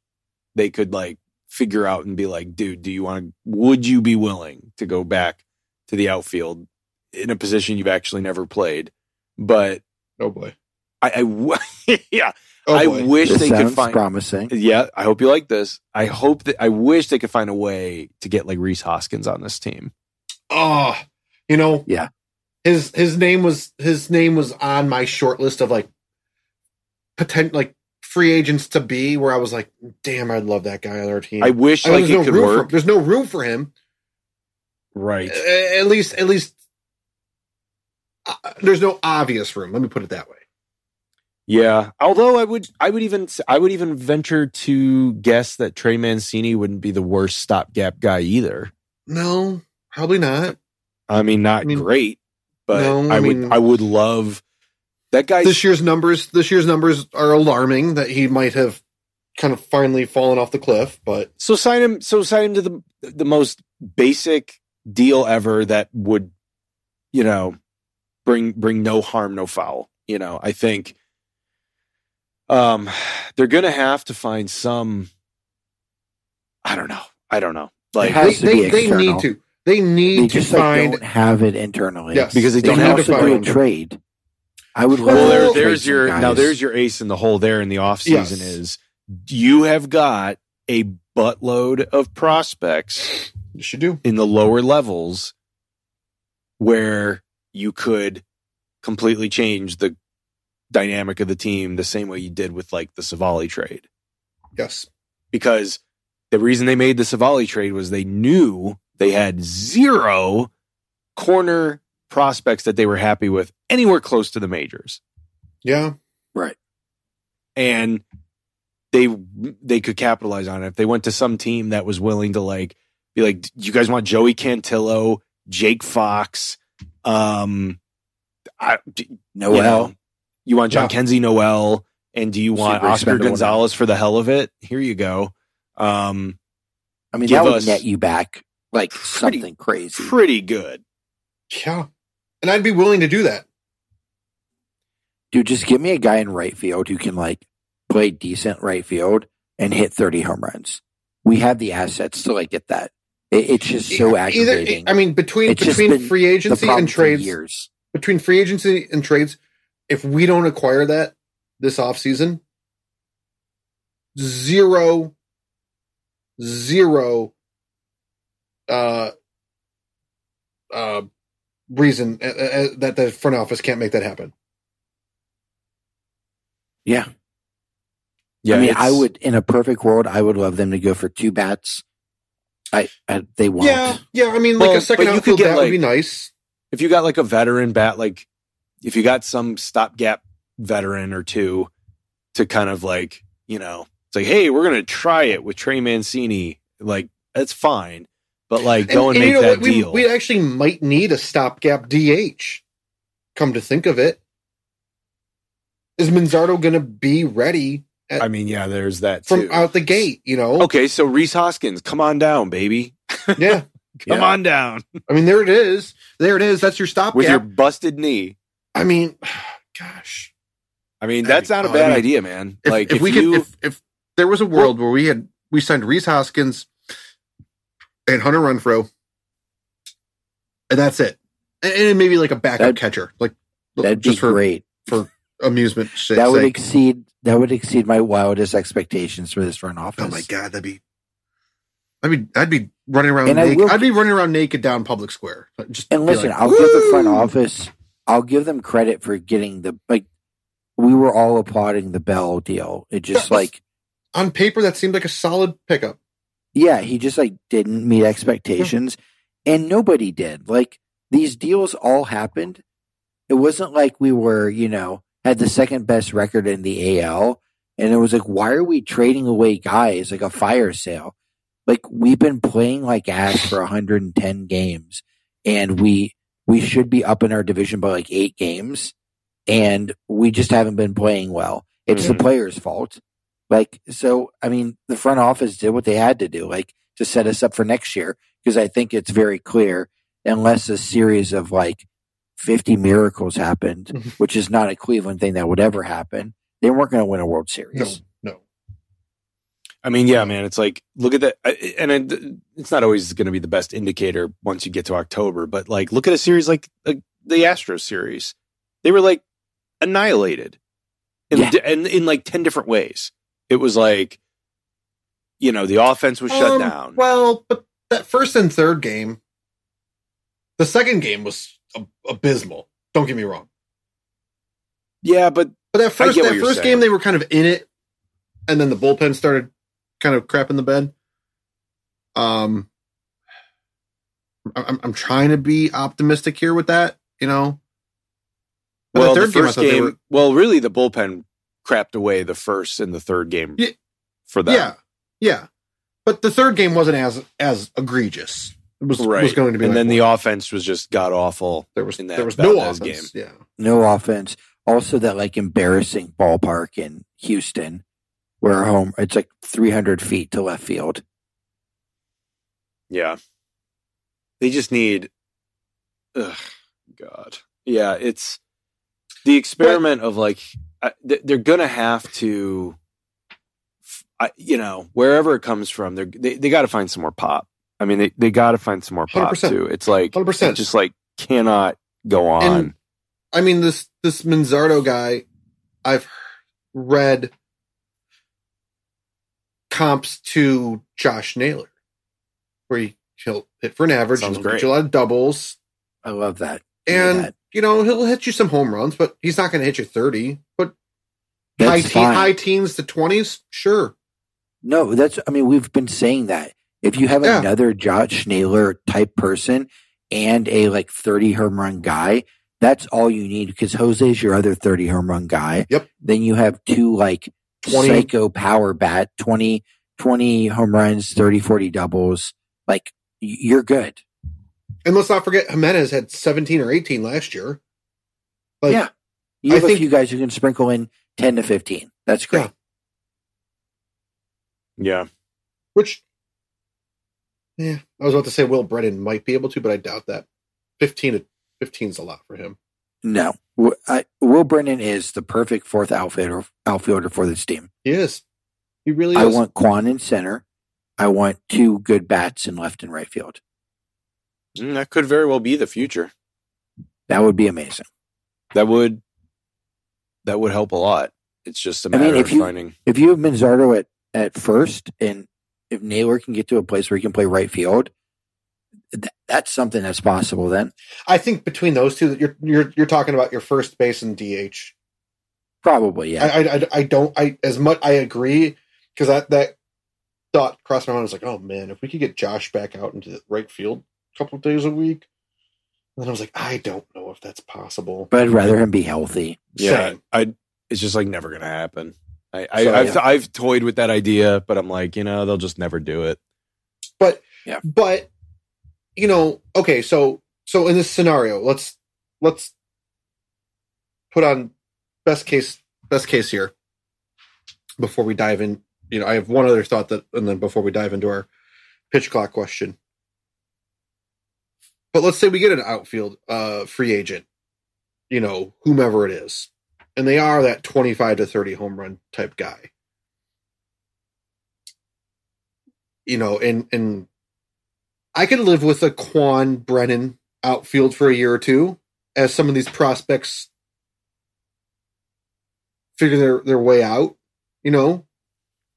they could like figure out and be like, dude, do you want to? Would you be willing to go back to the outfield in a position you've actually never played? But Oh boy. I *laughs* yeah, Oh I boy. wish this they could find. promising. Yeah, I hope you like this. I hope that I wish they could find a way to get like Rhys Hoskins on this team. Oh, you know. Yeah. His his name was his name was on my short list of like potential like free agents to be. Where I was like, damn, I'd love that guy on our team. I wish I mean, like there's it no could room for work. there's no room for him. Right. At least at least uh, there's no obvious room. Let me put it that way. Yeah. Although I would, I would even, I would even venture to guess that Trey Mancini wouldn't be the worst stopgap guy either. No, probably not. I mean, not I mean, great, but no, I, I would, I would love that guy. This year's numbers this year's numbers are alarming that he might have kind of finally fallen off the cliff, but So sign him. So sign him to the the most basic deal ever that would, you know, bring bring no harm, no foul. You know, I think, um, they're gonna have to find some. I don't know. I don't know. Like they, they, they need to. They need They to just like find don't have it internally. Yes. because they they don't have to do a find- trade. I would love Well, to there, there's your guys. now. There's your ace in the hole. There in the offseason Yes. is you have got a buttload of prospects You should do. in the lower levels where you could completely change the dynamic of the team the same way you did with like the Civale trade. Yes. Because the reason they made the Civale trade was they knew they had zero corner prospects that they were happy with anywhere close to the majors. Yeah. Right. And they they could capitalize on it if they went to some team that was willing to like be like you guys want Joey Cantillo, Jake Fox, um I, d- Noel. you, know, you want John Yeah. Kenzie Noel and do you want Super Oscar expendable Gonzalez for the hell of it? Here you go. Um I mean, that would net you back like pretty- something crazy. pretty good. Yeah. And I'd be willing to do that. Dude, just give me a guy in right field who can like play decent right field and hit 30 home runs. We have the assets to like get that. It, it's just so Either, aggravating. I mean, between It's between free agency and trades, years. between free agency and trades, if we don't acquire that this offseason, zero, zero, uh, uh, reason uh, uh, that the front office can't make that happen. Yeah. Yeah, I mean, I would, in a perfect world, I would love them to go for two bats. I, I they won't. Yeah, yeah. I mean, Well, like a second you could outfield get, bat would be nice. if you got like a veteran bat, like if you got some stopgap veteran or two to kind of like, you know, it's like, hey, we're gonna try it with Trey Mancini. Like, that's fine. But like go and, make you know that? We, deal. we actually might need a stopgap DH. Come to think of it, is Manzardo going to be ready I mean, yeah, there's that from too. out the gate? You know, Okay, so Rhys Hoskins, come on down, baby. yeah. *laughs* Come Yeah. on down I mean, there it is. There it is. That's your stopgap. with your busted knee. I mean, *sighs* gosh, I mean, That'd that's not a bad I mean, idea, man. if, like if, if, we you, could, if, if there was a world where we had we signed Rhys Hoskins and Hunter Renfroe, and that's it, and, and maybe like a backup That'd- catcher, like That'd be just for great. amusement sake. That would exceed that would exceed my wildest expectations for this front office. Oh my god, that'd be. I'd be I'd be running around And I naked. will- I'd be running around naked down public square. Just And listen, like, I'll give the front office, I'll give them credit for getting the like. We were all applauding the Bell deal. It just Yeah. like, on paper. That seemed like a solid pickup. Yeah, he just like didn't meet expectations, and nobody did. Like these deals all happened it wasn't like we were, you know, had the second best record in the AL. And it was like, why are we trading away guys like a fire sale? Like we've been playing like ass for 110 games and we, we should be up in our division by like eight games and we just haven't been playing well. It's Mhm. the players' fault. Like, so, I mean, the front office did what they had to do, like to set us up for next year. Cause I think it's very clear unless a series of like 50 miracles happened, Mhm. which is not a Cleveland thing that would ever happen, they weren't going to win a World Series. no. I mean, yeah, man, it's like look at that, and it, it's not always going to be the best indicator once you get to October, but like look at a series like, like the Astros series, they were like annihilated, in, Yeah. in in like ten different ways. It was like, you know, the offense was shut Um, down. Well, but that first and third game, the second game was ab- abysmal. Don't get me wrong. yeah, but But that first that first saying. game they were kind of in it, and then the bullpen started kind of crapping the bed. Um, I'm I'm trying to be optimistic here with that, you know. But well, the the, first game, were- well, really, the bullpen crapped away the first and the third game Yeah. for that. yeah, yeah. But the third game wasn't as as egregious. It was right. was going to be, and like, then the well, offense was just god awful. there was in that there was no Valdez offense. Yeah, No offense. Also, that like embarrassing ballpark in Houston where home, it's like 300 feet to left field. Yeah. They just need ugh, God. Yeah, it's the experiment of like I, th- they're going to have to f- I, you know, wherever it comes from, they're, they they got to find some more pop. I mean, they they got to find some more pop 100%. too. It's like 100%. it just like cannot go on. And- I mean this this Manzardo guy, I've read comps to Josh Naylor, where he, he'll hit for an average, Sounds and he'll great. get you a lot of doubles, I love that. And you know he'll hit you some home runs, but he's not going to hit you thirty. But high, fine. high teens to twenties, sure. No, that's, I mean, we've been saying that. If you have Yeah. another Josh Naylor type person and a like 30 home run guy, that's all you need because Jose's your other 30 home run guy. Yep. Then you have two like 20. psycho power bat, 20, 20 home runs, 30, 40 doubles. Like you're good. And let's not forget Gimenez had seventeen or eighteen last year. Like, Yeah. You I have a think- few guys who can sprinkle in 10 to 15. That's great. Yeah. yeah. Which, yeah, I was about to say Will Brennan might be able to, but I doubt that. Fifteen to fifteen is a lot for him. No. W- I, Will Brennan is the perfect fourth outfielder, outfielder for this team. He is. He really is. I is. want Kwan in center. I want two good bats in left and right field. Mm, that could very well be the future. That would be amazing. That would that would help a lot. It's just a matter mean, if of you- finding If you have Manzardo at, at first and if Naylor can get to a place where he can play right field, th- that's something that's possible then. I think between those two, that you're you're you're talking about your first base and DH. Probably, yeah. I, I I I don't I as much I agree because that that thought crossed my mind. I was like, oh man, if we could get Josh back out into the right field a couple of days a week. And then I was like, I don't know if that's possible. but I'd rather him be healthy. Yeah, Same. I. It's just like never gonna happen. I, I So, I've yeah. I've toyed with that idea, but I'm like, you know, they'll just never do it. But Yeah. but you know, okay, so so in this scenario, let's let's put on best case best case here before we dive in. You know, I have one other thought that, and then before we dive into our pitch clock question. But let's say we get an outfield uh, free agent, you know, whomever it is, and they are that twenty-five to thirty home run type guy. You know, and and I could live with a Kwan Brennan outfield for a year or two as some of these prospects figure their, their way out, you know.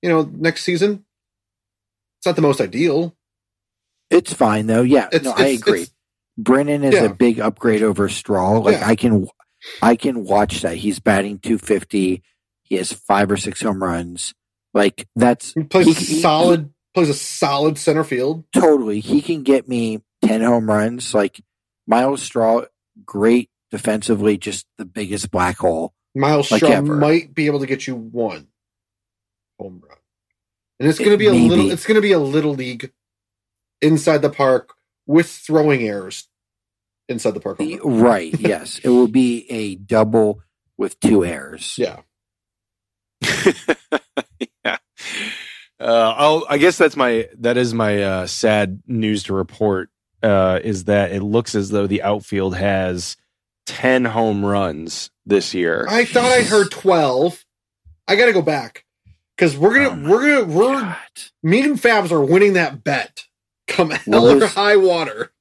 You know, next season. It's not the most ideal. It's fine though. Yeah, It's, no, I agree. it's- Brennan is Yeah. a big upgrade over Straw. Like Yeah. I can, I can watch that. He's batting 250. He has five or six home runs. Like that's he plays He- a he- solid plays a solid center field. totally. He can get me 10 home runs. Like Myles Straw, great defensively, just the biggest black hole. Myles Like Shaw ever. might be able to get you one home run, and it's going to be a may little. It's going to be a little league inside the park with throwing errors inside the park. home. Right. *laughs* yes. It will be a double with two errors. Yeah, *laughs* yeah. Uh, I'll, I guess that's my that is my uh, sad news to report. Uh, is that it looks as though the outfield has ten home runs this year. I thought I heard twelve. I got to go back because we're Oh gonna my we're gonna we're God. me and Fabs are winning that bet. Come hell What or high water.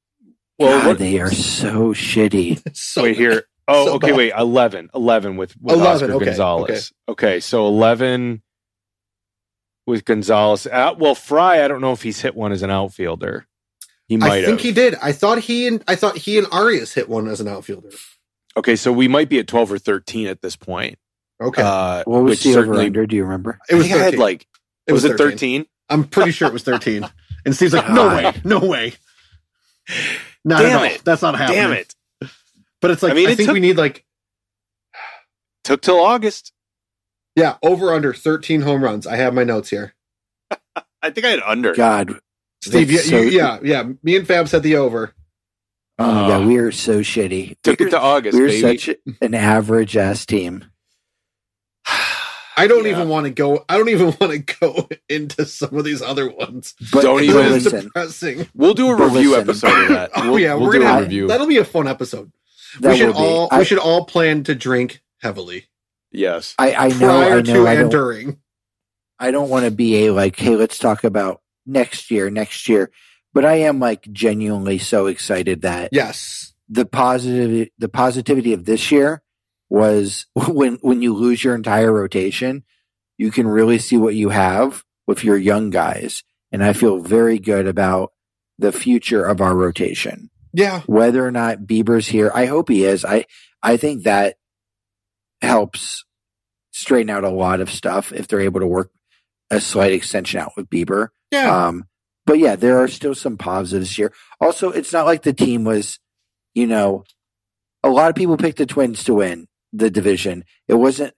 Well, God, what, they are so shitty. *laughs* So wait here. Oh, So okay. bad. Wait, 11. 11 with, with 11, Oscar okay, Gonzalez. Okay. so eleven with Gonzalez. Uh, well, Fry, I don't know if he's hit one as an outfielder. He might I think have. he did. I thought he and I thought he and Arias hit one as an outfielder. okay, so we might be at twelve or thirteen at this point. Okay, Uh, What was the over certainly under? Do you remember? it was I think I had like it was, it thirteen? I'm pretty sure it was 13. And Steve's like, *laughs* no way, no way. *laughs* Not Damn at all. it. That's not happening. Damn it! But it's like, I I, mean, it think took- we need like, Took till August. yeah, over under 13 home runs. I have my notes here. *laughs* I think I had under. God. Steve, yeah, so- you, yeah, yeah. Me and Fab said the over. Oh my Uh, God. We are so shitty. Took We're, it to August, we're baby. such an average ass team. I don't Yeah. even want to go. I don't even *laughs* want to go into some of these other ones. But Don't even- listen. depressing. We'll do a But review listen. episode of that. *laughs* oh We'll, yeah, we'll we're do gonna a have, review. that'll be a fun episode. That we should will be. all I, we should all plan to drink heavily Yes. I, I know. prior I to know. I and don't, during. I don't want to be a like, hey, let's talk about next year, next year. But I am like genuinely so excited that Yes, the positive, the positivity of this year was *laughs* when when you lose your entire rotation, you can really see what you have with your young guys, and I feel very good about the future of our rotation. yeah, Whether or not Bieber's here, I hope he is. I I think that helps straighten out a lot of stuff if they're able to work a slight extension out with Bieber. yeah. Um, but yeah, there are still some positives here. Also, it's not like the team was, you know, a lot of people picked the Twins to win the division. It wasn't.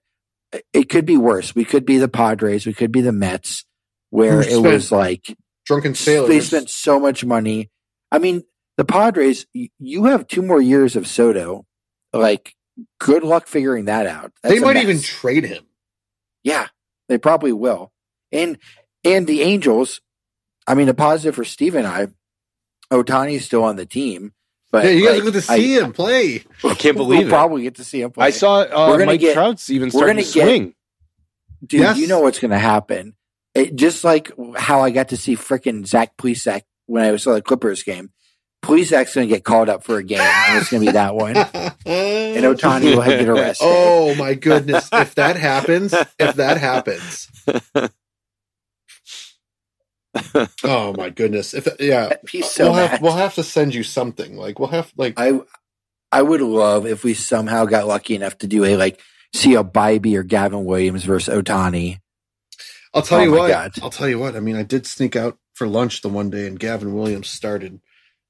It could be worse. We could be the Padres. We could be the Mets, where it was like Drunken sailors. they spent so much money. I mean, the Padres. You have two more years of Soto. Like, good luck figuring that out. That's they might even trade him. Yeah, they probably will. And and the Angels, I mean, a positive for Steve and I, Ohtani's still on the team. But yeah, you guys like, will get to I- see him play. I can't we'll believe it. probably get to see him play. I saw uh, We're gonna Mike get- Trout's even we're starting gonna to get- swing. Dude, Yes. you know what's going to happen. It, just like how I got to see frickin' Zach Plesac when I saw the Clippers game. Plesac's going to get called up for a game, and it's going to be that one. *laughs* and And Ohtani will get arrested. Oh my goodness! If that happens, if that happens, *laughs* oh my goodness! If yeah, He's so we'll have we'll have to send you something. Like we'll have like I I would love if we somehow got lucky enough to do a like see a Bibee or Gavin Williams versus Ohtani. I'll tell Oh you what. God. I'll tell you what. I mean, I did sneak out for lunch the one day, and Gavin Williams started,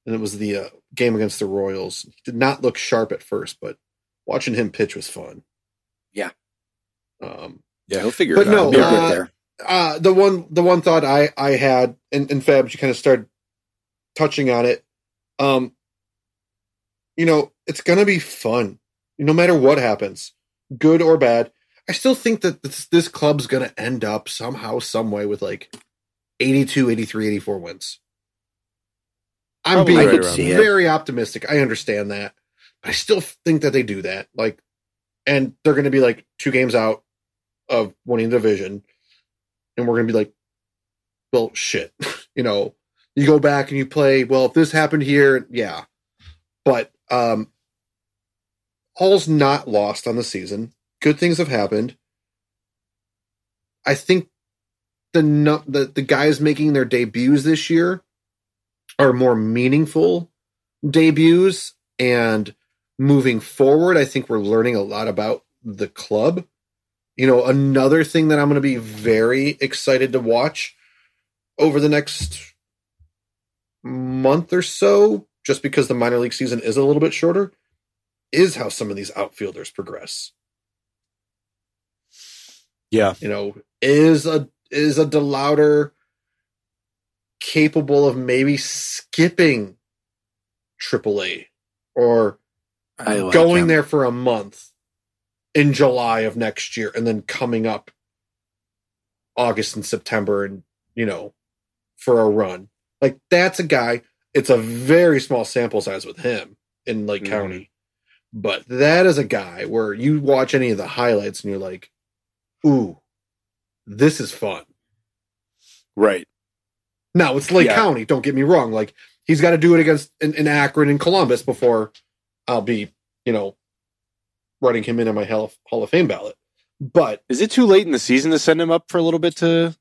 and it was the uh, game against the Royals. He did not look sharp at first, but watching him pitch was fun. Yeah. Um, Yeah, he'll figure But it no, out. They're uh, good there. Uh, the one the one thought I I had, and, and Fabs, you kind of started touching on it. Um, you know, it's gonna be fun, no matter what happens, good or bad. I still think that this, this club's gonna end up somehow, some way with like 82, 83, 84 wins. I'm Probably being it. very optimistic. I understand that. But I still think that they do that. Like, and they're going to be like two games out of winning the division. And we're going to be like, well, shit. *laughs* you know, you go back and you play, well, if this happened here, yeah. But, um, all's not lost on the season. Good things have happened. I think the the the guys making their debuts this year are more meaningful debuts and moving forward I think we're learning a lot about the club. You know, another thing that I'm going to be very excited to watch over the next month or so just because the minor league season is a little bit shorter is how some of these outfielders progress. Yeah. You know, is a is a DeLauter capable of maybe skipping AAA or like going him. there for a month in July of next year and then coming up August and September and you know for a run. Like that's a guy it's a very small sample size with him in Lake Mhm. County. But that is a guy where you watch any of the highlights and you're like, ooh, this is fun. Right. Now it's Lake Yeah. County. Don't get me wrong. Like he's got to do it against in, in Akron and Columbus before I'll be, you know, running him in on my Hall of, Hall of Fame ballot. But Is it too late in the season to send him up for a little bit to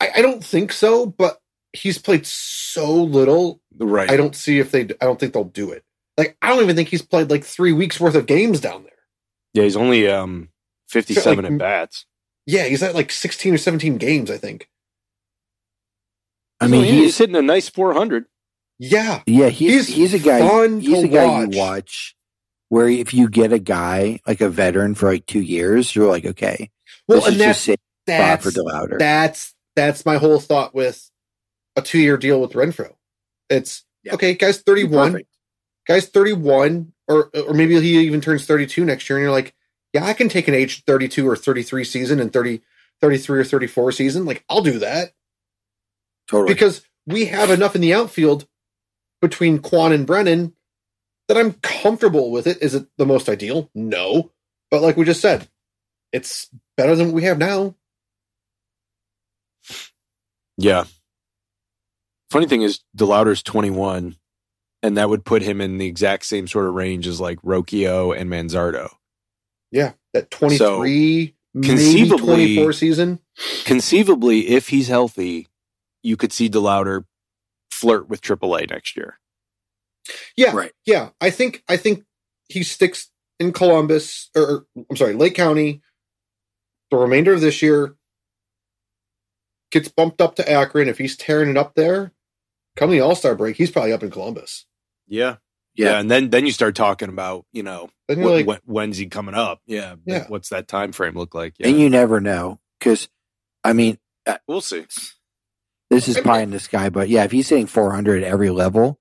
I, I don't think so. But he's played so little. right? I don't see if they. I don't think they'll do it. Like I don't even think he's played like three weeks worth of games down there. Yeah, he's only um fifty-seven Like, at bats. Yeah, he's at like sixteen or seventeen games. I think. I mean, he's, he's hitting a nice four hundred. Yeah, yeah, he's he's he's, a guy. fun he's to a guy watch. you watch. Where if you get a guy like a veteran for like two years, you're like, okay, well, and that's just safe spot that's that's that's my whole thought with a two year deal with Renfroe. It's Yeah. okay, guys, thirty one, guys, thirty one, or or maybe he even turns thirty two next year, and you're like, yeah, I can take an age thirty two or thirty three season and 30, 33 or thirty four season. Like I'll do that Totally. because we have enough in the outfield between Kwan and Brennan that I'm comfortable with it. Is it the most ideal? No, but like we just said, it's better than what we have now. Yeah. Funny thing is, DeLauter's twenty-one, and that would put him in the exact same sort of range as like Rocchio and Manzardo. Yeah, that 23, maybe conceivably- 24 season. Conceivably, if he's healthy, you could see DeLauder flirt with AAA next year. Yeah, Right. yeah. I think I think he sticks in Columbus or, or I'm sorry, Lake County the remainder of this year. Gets bumped up to Akron. If he's tearing it up there, come the All Star break, he's probably up in Columbus. Yeah. Yeah. yeah, and then then you start talking about you know Then when, like, when- when's he coming up? Yeah, Yeah. what's that time frame look like? Yeah, And you never know because, I mean, uh, we'll see. this is pie in the sky, but yeah, if he's hitting 400 at every level,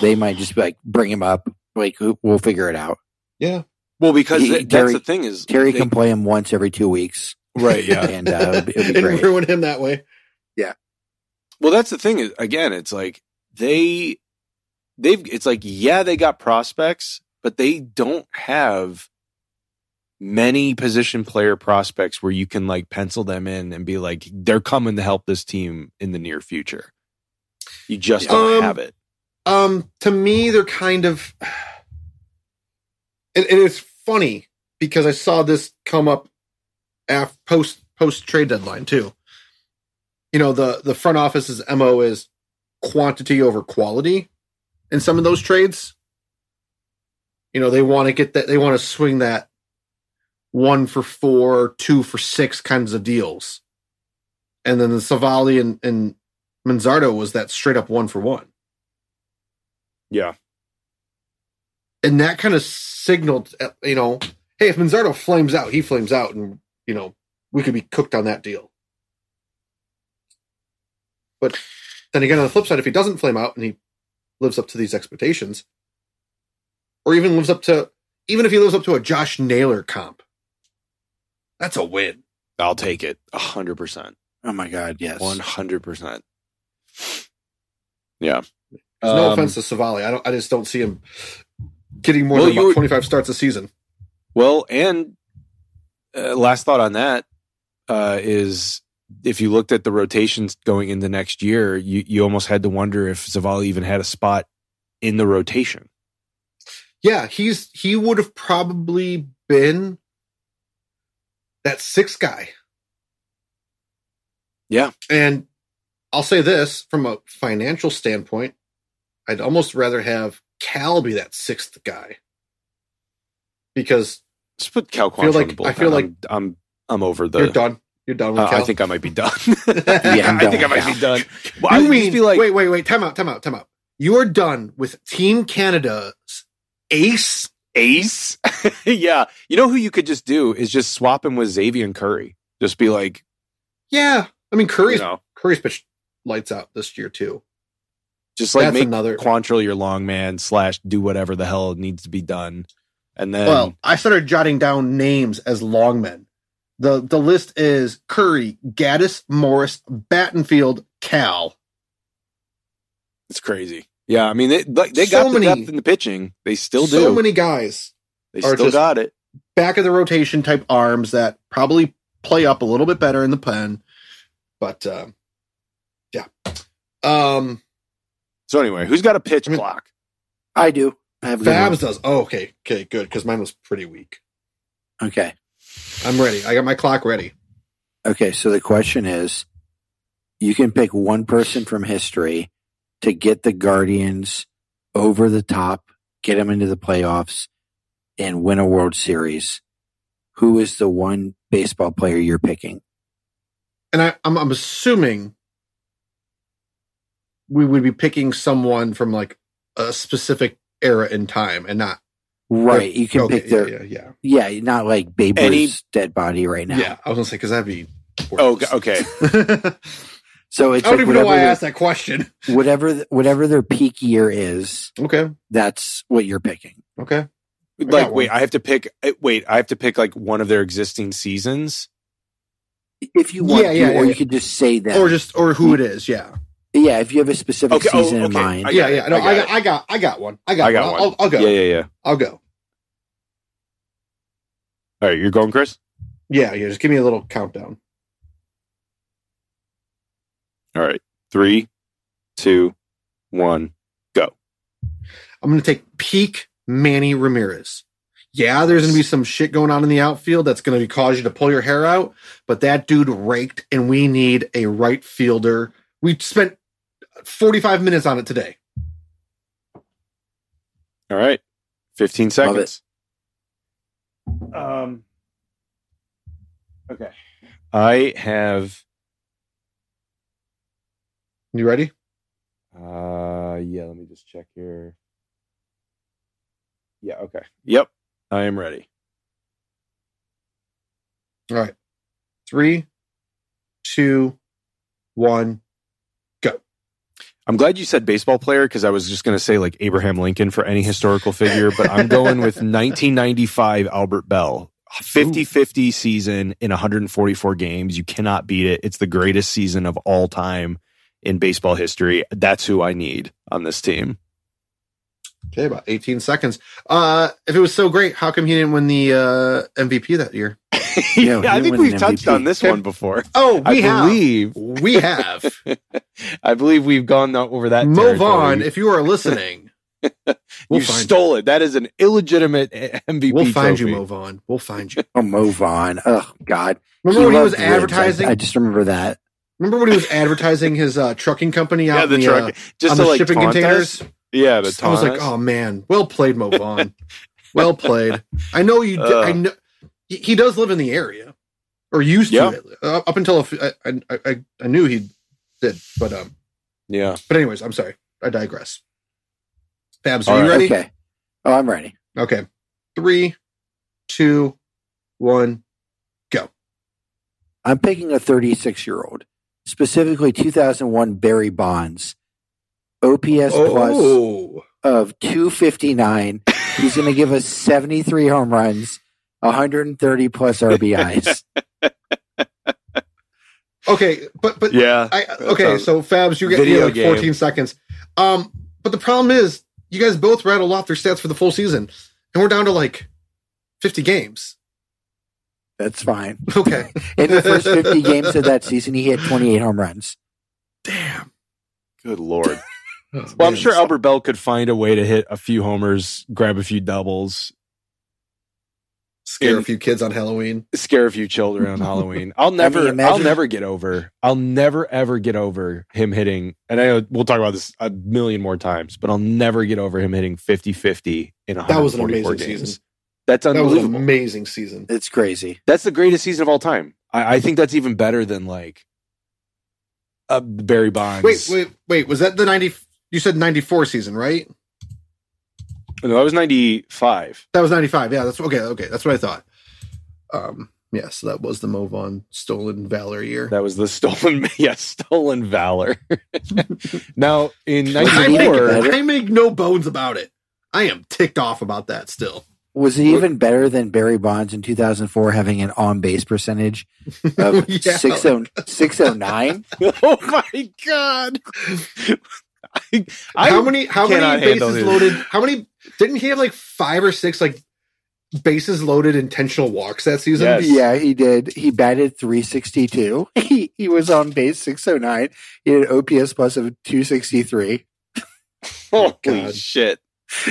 they might just be like bring him up. Like we'll figure it out. yeah, Well, because He- th- Terry- that's the thing is Terry they- can play him once every two weeks, right. Yeah, and uh, it'll, it'll be *laughs* and great. ruin him that way. Yeah. Well, that's the thing is again, it's like they they've it's like yeah, they got prospects, but they don't have many position player prospects where you can like pencil them in and be like they're coming to help this team in the near future. You just don't Um, have it. Um, to me, they're kind of, *sighs* and, and it's funny because I saw this come up after post post trade deadline too. You know the the front office's mo is quantity over quality in some of those trades. You know they want to get that they want to swing that one for four, two for six kinds of deals, and then the Civale and and Manzardo was that straight up one for one Yeah. and that kind of signaled, uh, you know, hey, if Manzardo flames out, he flames out, and you know, we could be cooked on that deal. But then again, on the flip side, if he doesn't flame out and he lives up to these expectations, or even lives up to, even if he lives up to a Josh Naylor comp, that's a win. I'll take it. a hundred percent. Oh my god, yes. One hundred percent. Yeah. There's no Um, offense to Civale, I don't, I just don't see him getting more Well, than about were- 25 starts a season. Well, and uh, last thought on that uh, is if you looked at the rotations going into next year, you, you almost had to wonder if Civale even had a spot in the rotation. Yeah, he's he would have probably been that sixth guy. Yeah. And I'll say this from a financial standpoint, I'd almost rather have Cal be that sixth guy. Because Just put Cal Quantrill like- in the bullpen. I feel like- I'm, I'm I'm over the. you're done. You're done with Uh, Cal. I think I might be done. *laughs* Yeah, I think I might be done. Well, I you mean like, wait, wait, wait, time out, time out, time out. You are done with Team Canada's ace Ace? *laughs* yeah. You know who you could just do is just swap him with Xzavion Curry. Just be like, Yeah, I mean you Curry's know, Curry's pitched lights out this year too. Just like That's make another- Quantrill your long man slash do whatever the hell needs to be done. And then well, I started jotting down names as longmen. the The list is Curry, Gaddis, Morris, Battenfield, Cal. it's crazy. Yeah. I mean, they, like, they So got the many- depth in the pitching. They still do. So many guys they are still just- got it. back of the rotation type arms that probably play up a little bit better in the pen. But uh, yeah. Um So anyway, who's got a pitch I mean- clock? I do. I have a Fabs does. Oh, okay. Okay, good. Because mine was pretty weak. Okay. I'm ready. I got my clock ready. Okay. So the question is you can pick one person from history to get the Guardians over the top, get them into the playoffs, and win a World Series. Who is the one baseball player you're picking? And I, I'm I'm assuming we would be picking someone from like a specific era in time and not Right. You can Okay, pick their, yeah, yeah, yeah, not like Babe Any- Ruth's dead body right now. Yeah, I was gonna say because that'd be. Oh, okay. *laughs* So it's don't like even know why I asked that question. *laughs* whatever, whatever their peak year is, Okay, that's what you're picking. okay. Like, got wait. I have to pick. eh, Wait, I have to pick like one of their existing seasons. If you want Yeah, yeah, to, or yeah. you could just say that. Or just or who it is. Yeah, yeah, if you have a specific Okay, oh, season in mind. I yeah, yeah. No, I I got got, I got, I got one. I got, I got one. one. I'll, I'll go. Yeah, yeah, yeah. I'll go. All right, you're going, Chris. Yeah, yeah. Just give me a little countdown. All right, three, two, one. go. I'm going to take peak Manny Ramirez. Yeah, there's going to be some shit going on in the outfield that's going to cause you to pull your hair out, but that dude raked, and we need a right fielder. We spent 45 minutes on it today. All right, fifteen seconds. Um. Okay, I have. You ready? Uh, yeah. Let me just check here. Yeah. Okay. Yep. I am ready. All right. Three, two, one. I'm glad you said baseball player because I was just going to say like Abraham Lincoln for any historical figure, but I'm going with *laughs* 1995 Albert Belle. 50 50 season in 144 games. You cannot beat it. It's the greatest season of all time in baseball history. That's who I need on this team. Okay, about 18 seconds. Uh, if it was so great, how come he didn't win the uh, MVP that year? Yeah, I think we've touched on this one before. *laughs* Oh, we I have. believe We have. *laughs* I believe we've gone over that. Move territory. on. If you are listening, *laughs* we'll you find stole it. That is an illegitimate MVP. you. We'll find trophy. you, Move on. We'll find you. Oh, move on. Oh God. Remember when he was loved ribs. I- advertising? I, just remember that. remember when he was advertising his uh, trucking company out Yeah, the the, truck. uh, just on to the like shipping containers? us. Yeah, the I was like, oh man, well played, Mo Vaughn. well played. I know you. Did, Uh. I know he, he does live in the area, or used Yeah. to. Uh, up until a f- I, I, I, I knew he did, but um, yeah. but anyways, I'm sorry. I digress. Fabs, All are you right. ready? Okay. Oh, I'm ready. Okay. Three, two, one. go. I'm picking a 36 year old, specifically 2001 Barry Bonds. OPS plus Oh, of 259. He's going to give us 73 home runs, 130 plus RBIs. *laughs* okay, but but Yeah. I okay. So Fabs, you're getting Video like game. 14 seconds. Um, but the problem is, you guys both rattled off their stats for the full season, and we're down to like 50 games. That's fine. Okay. *laughs* In the first 50 *laughs* games of that season, he hit 28 home runs. Damn. Good lord. Oh, Well, I'm sure Albert Belle could find a way to hit a few homers, grab a few doubles, scare a few kids on Halloween. scare a few children on Halloween. *laughs* I'll never, imagine- I'll never get over. I'll never ever get over him hitting. And I know we'll talk about this a million more times, but I'll never get over him hitting 50-50 in 144 That was an amazing games. season. That's That was an unbelievable. amazing season. It's crazy. that's the greatest season of all time. I, I think that's even better than like uh, Barry Bonds. Wait, wait, wait. Was that the 90? You said 94 season, right? No, that was 95. That was 95. Yeah, that's okay. Okay, that's what I thought. Um, yeah, so that was the Mo Vaughn stolen valor year. That was the stolen, *laughs* yes, stolen valor. *laughs* now in *laughs* I make, 94, I make no bones about it. I am ticked off about that still. Was it even better than Barry Bonds in 2004 having an on base percentage of Yeah. 60 609? oh my god! I, I how many how many bases loaded? How many didn't he have like five or six like bases loaded intentional walks that season? Yes. Yeah, he did. He batted 362. *laughs* He, he was on base 609. He had an OPS plus of 263. *laughs* Holy God. shit!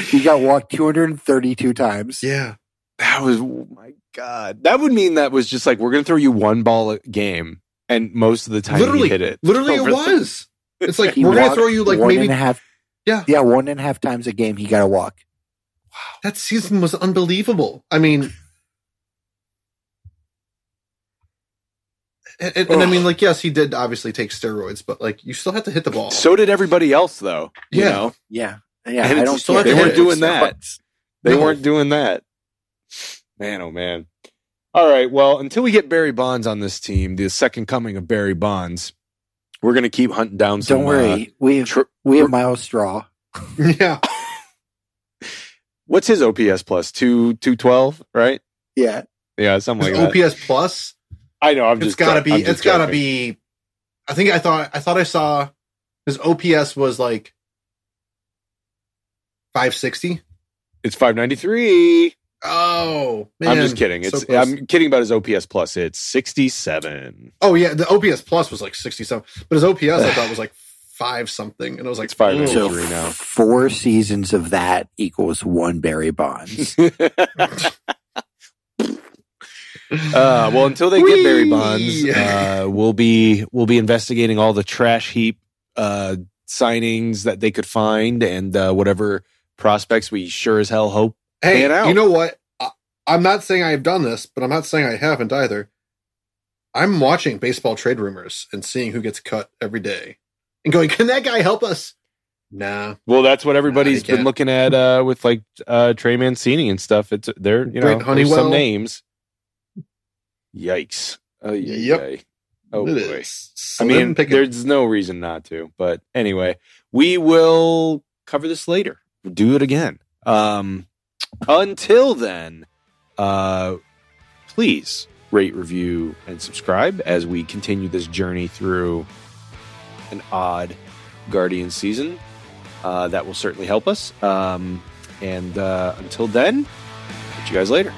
He got walked 232 times. Yeah. That was oh my god. That would mean that was just like we're gonna throw you one ball a game, and most of the time literally he hit it. Literally *laughs* it was. It's like we're gonna throw you like one maybe and a half. Yeah. Yeah, one and a half times a game he got a walk. Wow. that season was unbelievable. I mean and, and, and I mean like yes, he did obviously take steroids, but like you still have to hit the ball. So did everybody else, though. You Yeah. know? Yeah. Yeah. And I don't still they weren't doing that. They No. weren't doing that. Man, oh man. All right. Well, until we get Barry Bonds on this team, the second coming of Barry Bonds, we're gonna keep hunting down some. Don't worry. we have, tr- we have Myles Straw. *laughs* yeah. uh, what's his OPS plus two two twelve? Right? Yeah. Yeah, something His like that. OPS plus I know. I'm it's just. gotta I'm be just it's gotta joking. be I think I thought I thought I saw his OPS was like 560. It's five ninety three. Oh, man. I'm just kidding. It's close. I'm kidding about his OPS plus. It's sixty seven. Oh yeah, the OPS plus was like 67, but his OPS I thought was like five something, and it was like It's five ooh. So Three now. four seasons of that equals one Barry Bonds. *laughs* *laughs* Uh, well, until they get Barry Bonds, uh, we'll be we'll be investigating all the trash heap uh, signings that they could find and uh, whatever prospects we sure as hell hope. Hey, you know what? I, I'm not saying I've done this, but I'm not saying I haven't either. I'm watching baseball trade rumors and seeing who gets cut every day, and going, "Can that guy help us?" Nah, Well, that's what everybody's Nah, been looking at uh, with like uh, Trey Mancini and stuff. It's there, you know, Brent Honeywell. some names. Yikes! Oh, Yep. Oh It boy. I mean, pickings. there's no reason not to. But anyway, we will cover this later. We'll do it again. Um, until then, uh, please rate, review, and subscribe as we continue this journey through an odd Guardian season. Uh, that will certainly help us. Um, and uh, until then, catch you guys later.